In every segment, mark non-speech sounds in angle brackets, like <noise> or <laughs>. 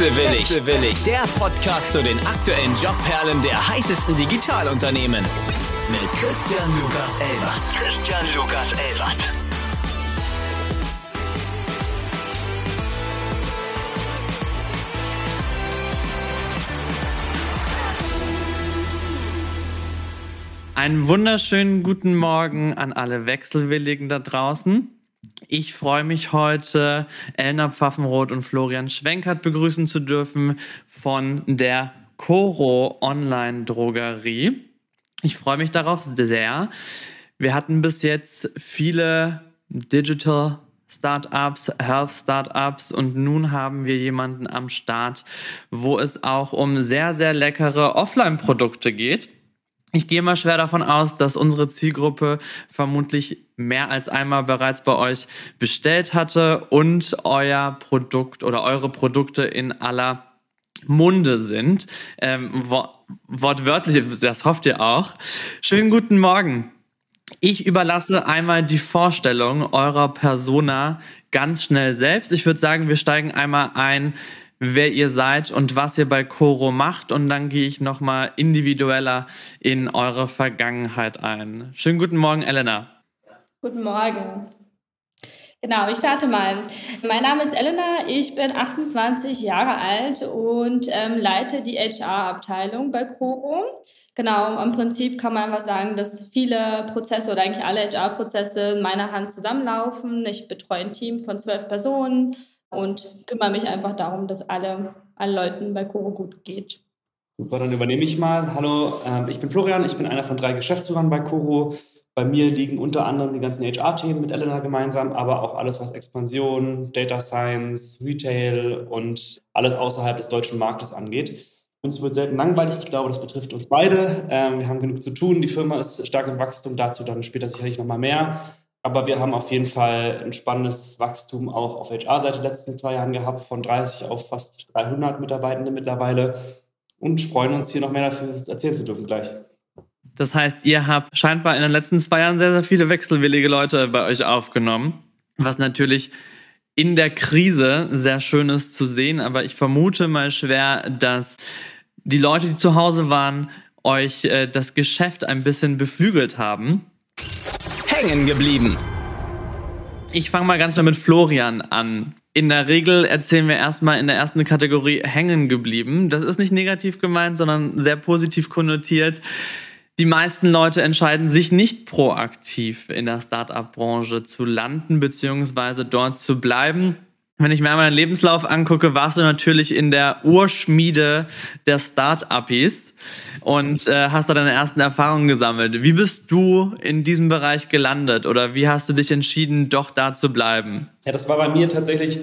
Wechselwillig. Wechselwillig. Der Podcast zu den aktuellen Jobperlen der heißesten Digitalunternehmen. Mit Christian Lukas Elbert. Christian Lukas Elbert. Einen wunderschönen guten Morgen an alle Wechselwilligen da draußen. Ich freue mich heute, Elna Pfaffenroth und Florian Schwenkert begrüßen zu dürfen von der Coro Online Drogerie. Ich freue mich darauf sehr. Wir hatten bis jetzt viele Digital Startups, Health Startups und nun haben wir jemanden am Start, wo es auch um sehr, sehr leckere Offline-Produkte geht. Ich gehe mal schwer davon aus, dass unsere Zielgruppe vermutlich mehr als einmal bereits bei euch bestellt hatte und euer Produkt oder eure Produkte in aller Munde sind. Ähm, wortwörtlich, das hofft ihr auch. Schönen guten Morgen. Ich überlasse einmal die Vorstellung eurer Persona ganz schnell selbst. Ich würde sagen, wir steigen einmal ein wer ihr seid und was ihr bei Coro macht und dann gehe ich nochmal individueller in eure Vergangenheit ein. Schönen guten Morgen, Elena. Guten Morgen. Genau, ich starte mal. Mein Name ist Elena, ich bin 28 Jahre alt und ähm, leite die HR-Abteilung bei Coro. Genau, im Prinzip kann man einfach sagen, dass viele Prozesse oder eigentlich alle HR-Prozesse in meiner Hand zusammenlaufen. Ich betreue ein Team von zwölf Personen, und kümmere mich einfach darum, dass alle, allen Leuten bei Coro gut geht. Super, dann übernehme ich mal. Hallo, äh, ich bin Florian, ich bin einer von drei Geschäftsführern bei Coro. Bei mir liegen unter anderem die ganzen HR-Themen mit Elena gemeinsam, aber auch alles, was Expansion, Data Science, Retail und alles außerhalb des deutschen Marktes angeht. Uns wird selten langweilig. Ich glaube, das betrifft uns beide. Ähm, wir haben genug zu tun. Die Firma ist stark im Wachstum. Dazu dann später sicherlich nochmal mehr. Aber wir haben auf jeden Fall ein spannendes Wachstum auch auf HR-Seite letzten zwei Jahren gehabt, von 30 auf fast 300 Mitarbeitende mittlerweile und freuen uns hier noch mehr dafür erzählen zu dürfen gleich. Das heißt, ihr habt scheinbar in den letzten zwei Jahren sehr, sehr viele wechselwillige Leute bei euch aufgenommen, was natürlich in der Krise sehr schön ist zu sehen, aber ich vermute mal schwer, dass die Leute, die zu Hause waren, euch äh, das Geschäft ein bisschen beflügelt haben hängen geblieben? Ich fange mal ganz mal mit Florian an. In der Regel erzählen wir erstmal in der ersten Kategorie hängen geblieben. Das ist nicht negativ gemeint, sondern sehr positiv konnotiert. Die meisten Leute entscheiden sich nicht proaktiv in der Startup-Branche zu landen bzw. dort zu bleiben. Wenn ich mir einmal deinen Lebenslauf angucke, warst du natürlich in der Urschmiede der Start-Uppies und äh, hast da deine ersten Erfahrungen gesammelt. Wie bist du in diesem Bereich gelandet oder wie hast du dich entschieden, doch da zu bleiben? Ja, das war bei mir tatsächlich,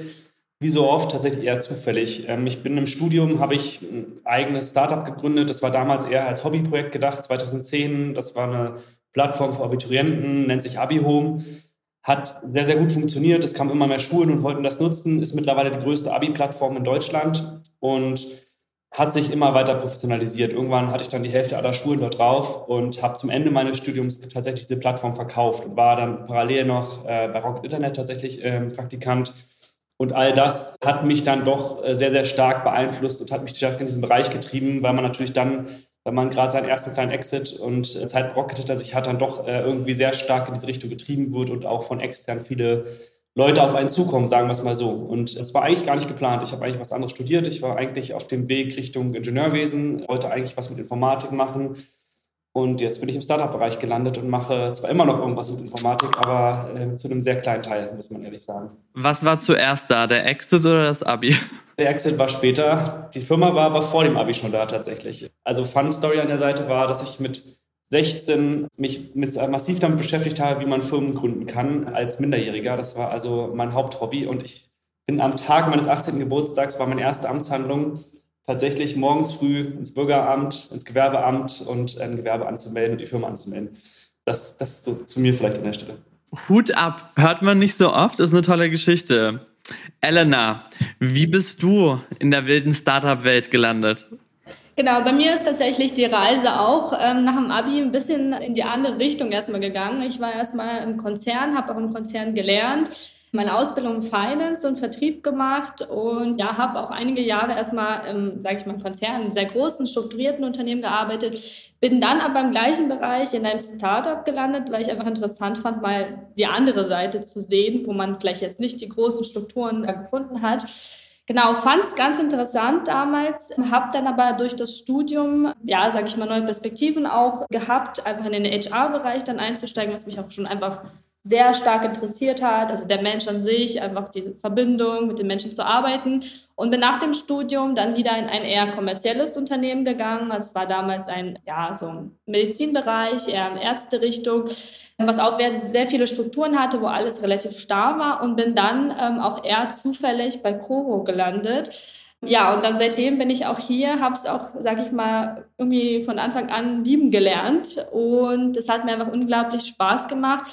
wie so oft, tatsächlich eher zufällig. Ähm, ich bin im Studium, habe ich ein eigenes Startup gegründet. Das war damals eher als Hobbyprojekt gedacht, 2010. Das war eine Plattform für Abiturienten, nennt sich AbiHome hat sehr, sehr gut funktioniert. Es kamen immer mehr Schulen und wollten das nutzen, ist mittlerweile die größte Abi-Plattform in Deutschland und hat sich immer weiter professionalisiert. Irgendwann hatte ich dann die Hälfte aller Schulen dort drauf und habe zum Ende meines Studiums tatsächlich diese Plattform verkauft und war dann parallel noch äh, bei Rocket Internet tatsächlich äh, Praktikant. Und all das hat mich dann doch äh, sehr, sehr stark beeinflusst und hat mich stark in diesen Bereich getrieben, weil man natürlich dann wenn man gerade seinen ersten kleinen Exit und äh, Zeit brocketet er sich hat, dann doch äh, irgendwie sehr stark in diese Richtung getrieben wird und auch von extern viele Leute auf einen zukommen, sagen wir es mal so. Und es war eigentlich gar nicht geplant. Ich habe eigentlich was anderes studiert. Ich war eigentlich auf dem Weg Richtung Ingenieurwesen, wollte eigentlich was mit Informatik machen. Und jetzt bin ich im Startup-Bereich gelandet und mache zwar immer noch irgendwas mit Informatik, aber äh, zu einem sehr kleinen Teil, muss man ehrlich sagen. Was war zuerst da, der Exit oder das Abi? Der Exit war später. Die Firma war aber vor dem Abi schon da tatsächlich. Also Fun Story an der Seite war, dass ich mit 16 mich massiv damit beschäftigt habe, wie man Firmen gründen kann als Minderjähriger. Das war also mein Haupthobby und ich bin am Tag meines 18. Geburtstags, war meine erste Amtshandlung, tatsächlich morgens früh ins Bürgeramt, ins Gewerbeamt und ein Gewerbe anzumelden und die Firma anzumelden. Das, das so zu mir vielleicht an der Stelle. Hut ab, hört man nicht so oft, ist eine tolle Geschichte. Elena, wie bist du in der wilden Startup-Welt gelandet? Genau, bei mir ist tatsächlich die Reise auch ähm, nach dem Abi ein bisschen in die andere Richtung erstmal gegangen. Ich war erstmal im Konzern, habe auch im Konzern gelernt, meine Ausbildung Finance und Vertrieb gemacht und ja, habe auch einige Jahre erstmal im, sage ich mal, Konzern, in sehr großen, strukturierten Unternehmen gearbeitet. Bin dann aber im gleichen Bereich in einem Startup gelandet, weil ich einfach interessant fand, mal die andere Seite zu sehen, wo man vielleicht jetzt nicht die großen Strukturen gefunden hat. Genau, fand es ganz interessant damals, habe dann aber durch das Studium, ja, sage ich mal, neue Perspektiven auch gehabt, einfach in den HR-Bereich dann einzusteigen, was mich auch schon einfach sehr stark interessiert hat. Also der Mensch an sich, einfach diese Verbindung mit den Menschen zu arbeiten. Und bin nach dem Studium dann wieder in ein eher kommerzielles Unternehmen gegangen. Es war damals ein, ja, so ein Medizinbereich, eher in Ärzterichtung was auch sehr viele Strukturen hatte, wo alles relativ starr war und bin dann ähm, auch eher zufällig bei Coro gelandet. Ja, und dann seitdem bin ich auch hier, habe es auch, sage ich mal, irgendwie von Anfang an lieben gelernt und es hat mir einfach unglaublich Spaß gemacht.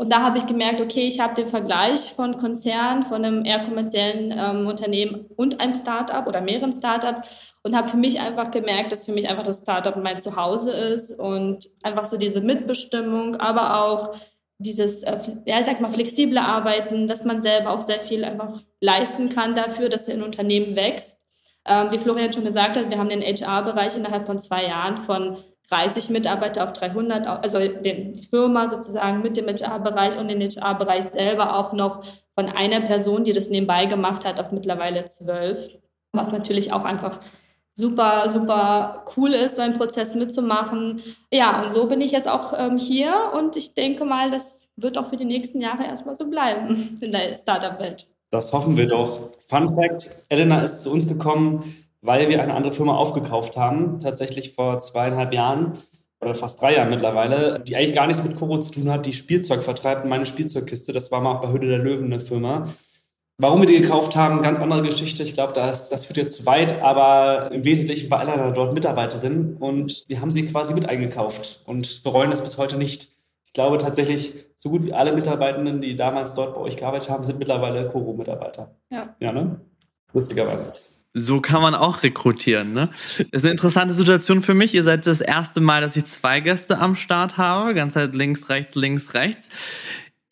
Und da habe ich gemerkt, okay, ich habe den Vergleich von Konzern, von einem eher kommerziellen ähm, Unternehmen und einem Startup oder mehreren Startups und habe für mich einfach gemerkt, dass für mich einfach das Startup mein Zuhause ist und einfach so diese Mitbestimmung, aber auch dieses, äh, ja, ich sag mal, flexible Arbeiten, dass man selber auch sehr viel einfach leisten kann dafür, dass ein Unternehmen wächst. Ähm, wie Florian schon gesagt hat, wir haben den HR-Bereich innerhalb von zwei Jahren von 30 Mitarbeiter auf 300, also die Firma sozusagen mit dem HR-Bereich und den HR-Bereich selber auch noch von einer Person, die das nebenbei gemacht hat, auf mittlerweile zwölf, was natürlich auch einfach super, super cool ist, so einen Prozess mitzumachen. Ja, und so bin ich jetzt auch ähm, hier und ich denke mal, das wird auch für die nächsten Jahre erstmal so bleiben <laughs> in der Startup-Welt. Das hoffen wir doch. Fun Fact: Elena ist zu uns gekommen, weil wir eine andere Firma aufgekauft haben, tatsächlich vor zweieinhalb Jahren oder fast drei Jahren mittlerweile, die eigentlich gar nichts mit Koro zu tun hat, die Spielzeug vertreibt, meine Spielzeugkiste. Das war mal auch bei Höhle der Löwen eine Firma. Warum wir die gekauft haben, ganz andere Geschichte. Ich glaube, das, das führt jetzt zu weit, aber im Wesentlichen war Elena dort Mitarbeiterin und wir haben sie quasi mit eingekauft und bereuen es bis heute nicht. Ich glaube tatsächlich, so gut wie alle Mitarbeitenden, die damals dort bei euch gearbeitet haben, sind mittlerweile Koro-Mitarbeiter. Ja. Ja, ne? Lustigerweise. So kann man auch rekrutieren. Ne? Ist eine interessante Situation für mich. Ihr seid das erste Mal, dass ich zwei Gäste am Start habe. Ganz halt links, rechts, links, rechts.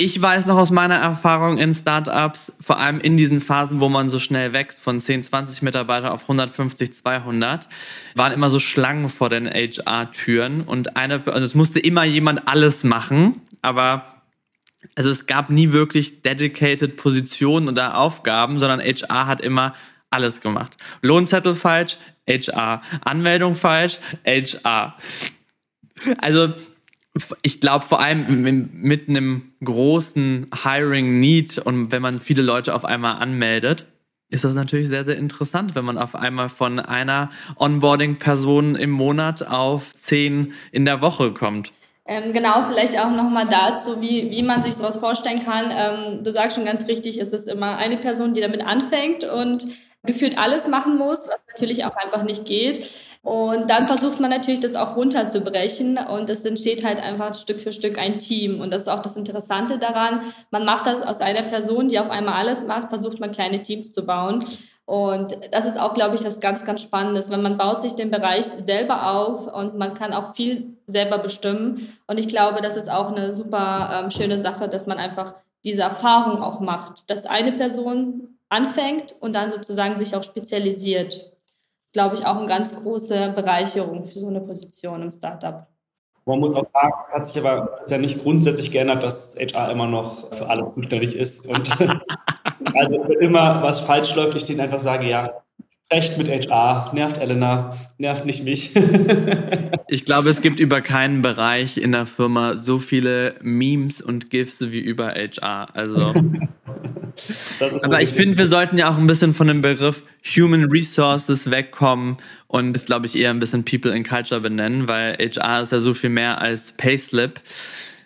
Ich weiß noch aus meiner Erfahrung in Startups, vor allem in diesen Phasen, wo man so schnell wächst, von 10, 20 Mitarbeiter auf 150, 200, waren immer so Schlangen vor den HR-Türen und eine, also es musste immer jemand alles machen, aber also es gab nie wirklich dedicated Positionen oder Aufgaben, sondern HR hat immer alles gemacht. Lohnzettel falsch, HR. Anmeldung falsch, HR. Also ich glaube vor allem mit einem großen Hiring Need und wenn man viele Leute auf einmal anmeldet, ist das natürlich sehr, sehr interessant, wenn man auf einmal von einer Onboarding-Person im Monat auf zehn in der Woche kommt. Ähm, genau, vielleicht auch nochmal dazu, wie, wie man sich sowas vorstellen kann. Ähm, du sagst schon ganz richtig, es ist immer eine Person, die damit anfängt und gefühlt alles machen muss, was natürlich auch einfach nicht geht. Und dann versucht man natürlich, das auch runterzubrechen und es entsteht halt einfach Stück für Stück ein Team. Und das ist auch das Interessante daran. Man macht das aus einer Person, die auf einmal alles macht, versucht man kleine Teams zu bauen. Und das ist auch, glaube ich, das ganz, ganz Spannendes, weil man baut sich den Bereich selber auf und man kann auch viel selber bestimmen. Und ich glaube, das ist auch eine super ähm, schöne Sache, dass man einfach diese Erfahrung auch macht, dass eine Person anfängt und dann sozusagen sich auch spezialisiert glaube ich, auch eine ganz große Bereicherung für so eine Position im Startup. Man muss auch sagen, es hat sich aber ja nicht grundsätzlich geändert, dass HR immer noch für alles zuständig ist. Und <laughs> also wenn immer was falsch läuft, ich denen einfach sage, ja, Recht mit HR, nervt Elena, nervt nicht mich. <laughs> ich glaube, es gibt über keinen Bereich in der Firma so viele Memes und GIFs wie über HR. Also. <laughs> Aber ich finde, wir sollten ja auch ein bisschen von dem Begriff Human Resources wegkommen und es, glaube ich, eher ein bisschen People in Culture benennen, weil HR ist ja so viel mehr als Payslip,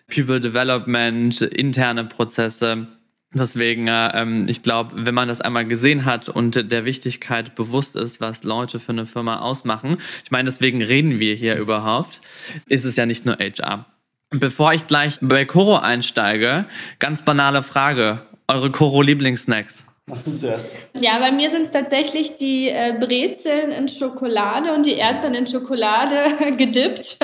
People Development, interne Prozesse. Deswegen, ähm, ich glaube, wenn man das einmal gesehen hat und der Wichtigkeit bewusst ist, was Leute für eine Firma ausmachen, ich meine, deswegen reden wir hier überhaupt, ist es ja nicht nur HR. Bevor ich gleich bei Koro einsteige, ganz banale Frage. Eure Koro-Lieblingssnacks? Mach du zuerst. Ja, bei mir sind es tatsächlich die äh, Brezeln in Schokolade und die Erdbeeren in Schokolade <laughs> gedippt.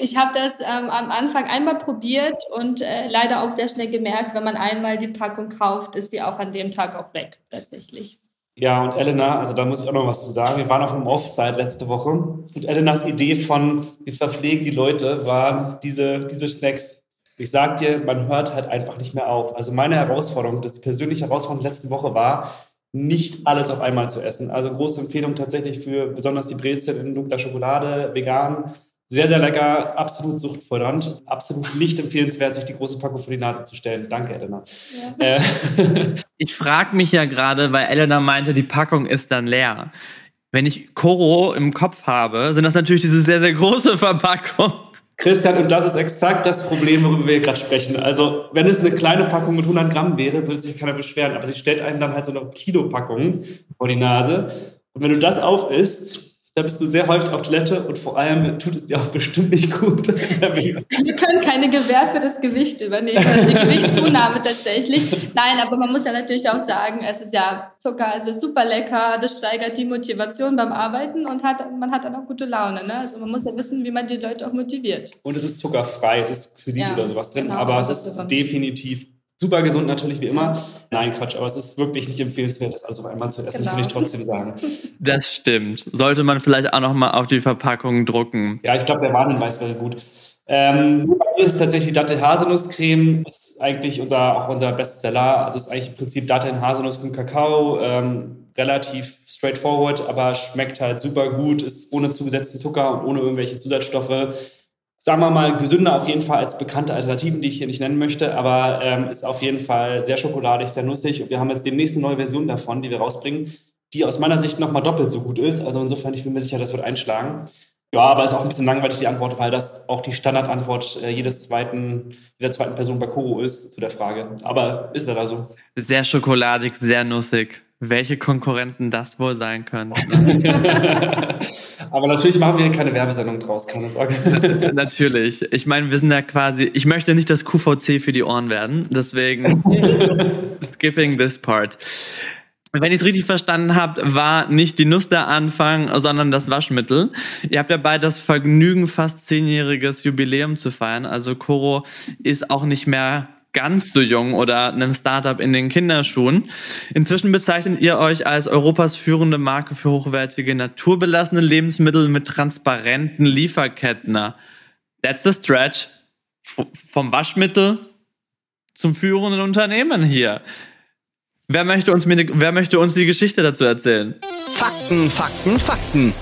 Ich habe das ähm, am Anfang einmal probiert und äh, leider auch sehr schnell gemerkt, wenn man einmal die Packung kauft, ist sie auch an dem Tag auch weg, tatsächlich. Ja, und Elena, also da muss ich auch noch was zu sagen. Wir waren auf einem Offside letzte Woche und Elenas Idee von, wir verpflegen die Leute, waren diese, diese Snacks. Ich sag dir, man hört halt einfach nicht mehr auf. Also meine Herausforderung, das persönliche Herausforderung letzten Woche war, nicht alles auf einmal zu essen. Also große Empfehlung tatsächlich für besonders die Brezel in dunkler Schokolade, vegan, sehr, sehr lecker, absolut suchtfördernd, absolut nicht empfehlenswert, sich die große Packung vor die Nase zu stellen. Danke, Elena. Ja. Äh, <laughs> ich frage mich ja gerade, weil Elena meinte, die Packung ist dann leer. Wenn ich Koro im Kopf habe, sind das natürlich diese sehr, sehr große Verpackung. Christian, und das ist exakt das Problem, worüber wir gerade sprechen. Also, wenn es eine kleine Packung mit 100 Gramm wäre, würde sich keiner beschweren. Aber sie stellt einem dann halt so eine Kilopackung vor die Nase. Und wenn du das aufisst, da bist du sehr häufig auf Toilette und vor allem tut es dir auch bestimmt nicht gut. Wir können keine Gewähr für das Gewicht übernehmen, die Gewichtszunahme tatsächlich. Nein, aber man muss ja natürlich auch sagen, es ist ja Zucker, es ist super lecker, das steigert die Motivation beim Arbeiten und hat, man hat dann auch gute Laune. Ne? Also man muss ja wissen, wie man die Leute auch motiviert. Und es ist zuckerfrei, es ist Xylit ja, oder sowas drin, genau, aber es ist definitiv Super gesund natürlich wie immer. Nein, Quatsch, aber es ist wirklich nicht empfehlenswert, das alles auf einmal zu essen, genau. kann ich trotzdem sagen. <laughs> Das stimmt. Sollte man vielleicht auch nochmal auf die Verpackung drucken. Ja, ich glaube, der Warnhinweis wäre gut. Ähm, bei mir ist es tatsächlich Dattel-Haselnuss-Creme. ist eigentlich unser, auch unser Bestseller. Also es ist eigentlich im Prinzip Datteln, Haselnuss und Kakao. Ähm, relativ straightforward, aber schmeckt halt super gut. Ist ohne zugesetzten Zucker und ohne irgendwelche Zusatzstoffe sagen wir mal, gesünder auf jeden Fall als bekannte Alternativen, die ich hier nicht nennen möchte, aber ähm, ist auf jeden Fall sehr schokoladig, sehr nussig und wir haben jetzt demnächst eine neue Version davon, die wir rausbringen, die aus meiner Sicht nochmal doppelt so gut ist. Also insofern, ich bin mir sicher, das wird einschlagen. Ja, aber ist auch ein bisschen langweilig die Antwort, weil das auch die Standardantwort äh, jedes zweiten, jeder zweiten Person bei Koro ist zu der Frage. Aber ist leider so. Sehr schokoladig, sehr nussig welche Konkurrenten das wohl sein können. <laughs> <laughs> Aber natürlich machen wir keine Werbesendung draus, keine Sorge. natürlich. Ich meine, wir sind ja quasi, ich möchte nicht das QVC für die Ohren werden, deswegen <laughs> skipping this part. Wenn ich es richtig verstanden habe, war nicht die Nuss der Anfang, sondern das Waschmittel. Ihr habt ja beide das Vergnügen, fast zehnjähriges Jubiläum zu feiern. Also Coro ist auch nicht mehr ganz so jung oder ein Startup in den Kinderschuhen. Inzwischen bezeichnet ihr euch als Europas führende Marke für hochwertige, naturbelassene Lebensmittel mit transparenten Lieferketten. That's the stretch. vom Waschmittel zum führenden Unternehmen hier. Wer möchte, uns, wer möchte uns die Geschichte dazu erzählen? Fakten, Fakten, Fakten.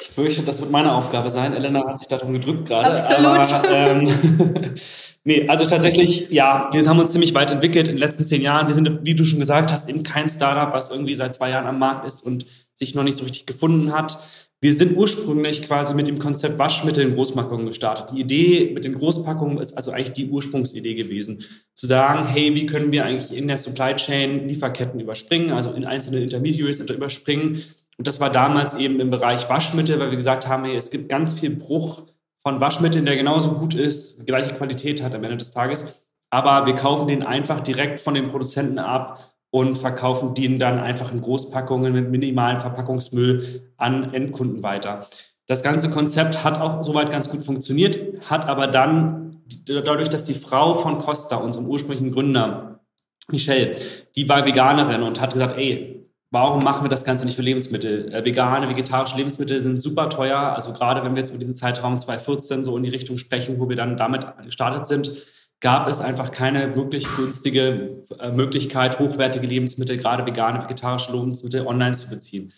Ich fürchte, das wird meine Aufgabe sein. Elena hat sich darum gedrückt gerade. Absolut. Aber, ähm, <laughs> Nee, also tatsächlich, ja, wir haben uns ziemlich weit entwickelt in den letzten zehn Jahren. Wir sind, wie du schon gesagt hast, eben kein Startup, was irgendwie seit zwei Jahren am Markt ist und sich noch nicht so richtig gefunden hat. Wir sind ursprünglich quasi mit dem Konzept Waschmittel in Großpackungen gestartet. Die Idee mit den Großpackungen ist also eigentlich die Ursprungsidee gewesen. Zu sagen, hey, wie können wir eigentlich in der Supply Chain Lieferketten überspringen, also in einzelne Intermediaries überspringen. Und das war damals eben im Bereich Waschmittel, weil wir gesagt haben, hey, es gibt ganz viel Bruch von Waschmitteln, der genauso gut ist, gleiche Qualität hat am Ende des Tages. Aber wir kaufen den einfach direkt von den Produzenten ab und verkaufen den dann einfach in Großpackungen mit minimalen Verpackungsmüll an Endkunden weiter. Das ganze Konzept hat auch soweit ganz gut funktioniert, hat aber dann, dadurch, dass die Frau von Costa, unserem ursprünglichen Gründer, Michelle, die war Veganerin und hat gesagt, ey, warum machen wir das Ganze nicht für Lebensmittel? Äh, vegane, vegetarische Lebensmittel sind super teuer. Also gerade wenn wir jetzt über diesen Zeitraum 2014 so in die Richtung sprechen, wo wir dann damit gestartet sind, gab es einfach keine wirklich günstige äh, Möglichkeit, hochwertige Lebensmittel, gerade vegane, vegetarische Lebensmittel online zu beziehen.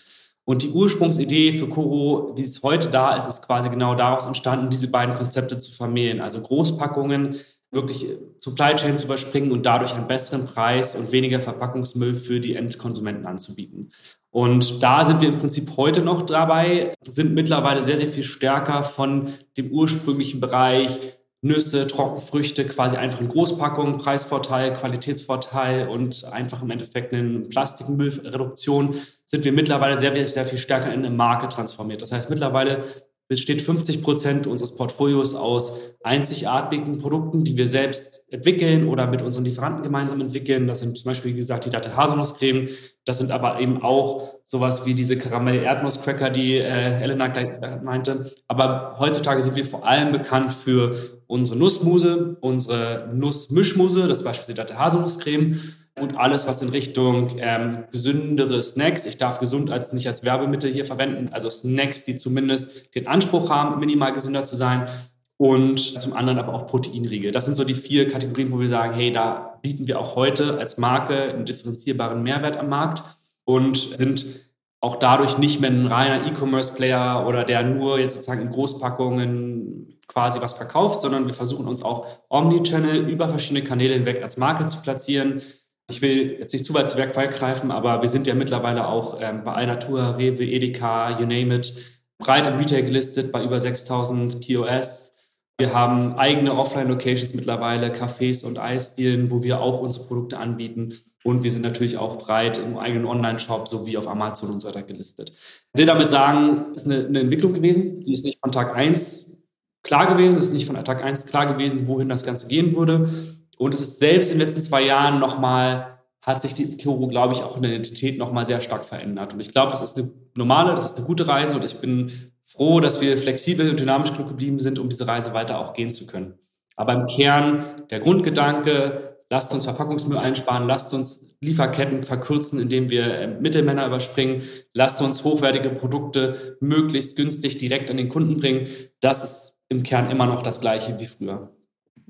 Und die Ursprungsidee für Koro, wie es heute da ist, ist quasi genau daraus entstanden, diese beiden Konzepte zu vermählen. Also Großpackungen wirklich Supply Chain zu überspringen und dadurch einen besseren Preis und weniger Verpackungsmüll für die Endkonsumenten anzubieten. Und da sind wir im Prinzip heute noch dabei, sind mittlerweile sehr, sehr viel stärker von dem ursprünglichen Bereich Nüsse, Trockenfrüchte quasi einfach in Großpackungen, Preisvorteil, Qualitätsvorteil und einfach im Endeffekt eine Plastikmüllreduktion sind wir mittlerweile sehr, sehr viel stärker in eine Marke transformiert. Das heißt, mittlerweile besteht 50 Prozent unseres Portfolios aus einzigartigen Produkten, die wir selbst entwickeln oder mit unseren Lieferanten gemeinsam entwickeln. Das sind zum Beispiel, wie gesagt, die Date Haselnusscreme. Das sind aber eben auch sowas wie diese Karamell-Erdnuss-Cracker, die äh, Elena äh, meinte. Aber heutzutage sind wir vor allem bekannt für unsere Nussmuse, unsere Nussmischmuse, das ist beispielsweise Date Haselnusscreme und alles, was in Richtung ähm, gesündere Snacks, ich darf gesund als nicht als Werbemittel hier verwenden, also Snacks, die zumindest den Anspruch haben, minimal gesünder zu sein und zum anderen aber auch Proteinriegel. Das sind so die vier Kategorien, wo wir sagen, hey, da bieten wir auch heute als Marke einen differenzierbaren Mehrwert am Markt und sind auch dadurch nicht mehr ein reiner E-Commerce-Player oder der nur jetzt sozusagen in Großpackungen quasi was verkauft, sondern wir versuchen uns auch Omnichannel über verschiedene Kanäle hinweg als Marke zu platzieren, ich will jetzt nicht zu weit zu Werk greifen, aber wir sind ja mittlerweile auch ähm, bei Alnatura, Rewe, Edeka, you name it, breit im Retail gelistet bei über 6000 POS. Wir haben eigene Offline-Locations mittlerweile, Cafés und Eisdielen, wo wir auch unsere Produkte anbieten. Und wir sind natürlich auch breit im eigenen Online-Shop sowie auf Amazon und so weiter gelistet. Ich will damit sagen, es ist eine, eine Entwicklung gewesen, die ist nicht von Tag 1 klar gewesen, es ist nicht von Tag 1 klar gewesen, wohin das Ganze gehen würde. Und es ist selbst in den letzten zwei Jahren nochmal, hat sich die Kiro, glaube ich, auch in der Identität nochmal sehr stark verändert. Und ich glaube, das ist eine normale, das ist eine gute Reise und ich bin froh, dass wir flexibel und dynamisch genug geblieben sind, um diese Reise weiter auch gehen zu können. Aber im Kern der Grundgedanke, lasst uns Verpackungsmüll einsparen, lasst uns Lieferketten verkürzen, indem wir äh, Mittelmänner überspringen, lasst uns hochwertige Produkte möglichst günstig direkt an den Kunden bringen. Das ist im Kern immer noch das Gleiche wie früher.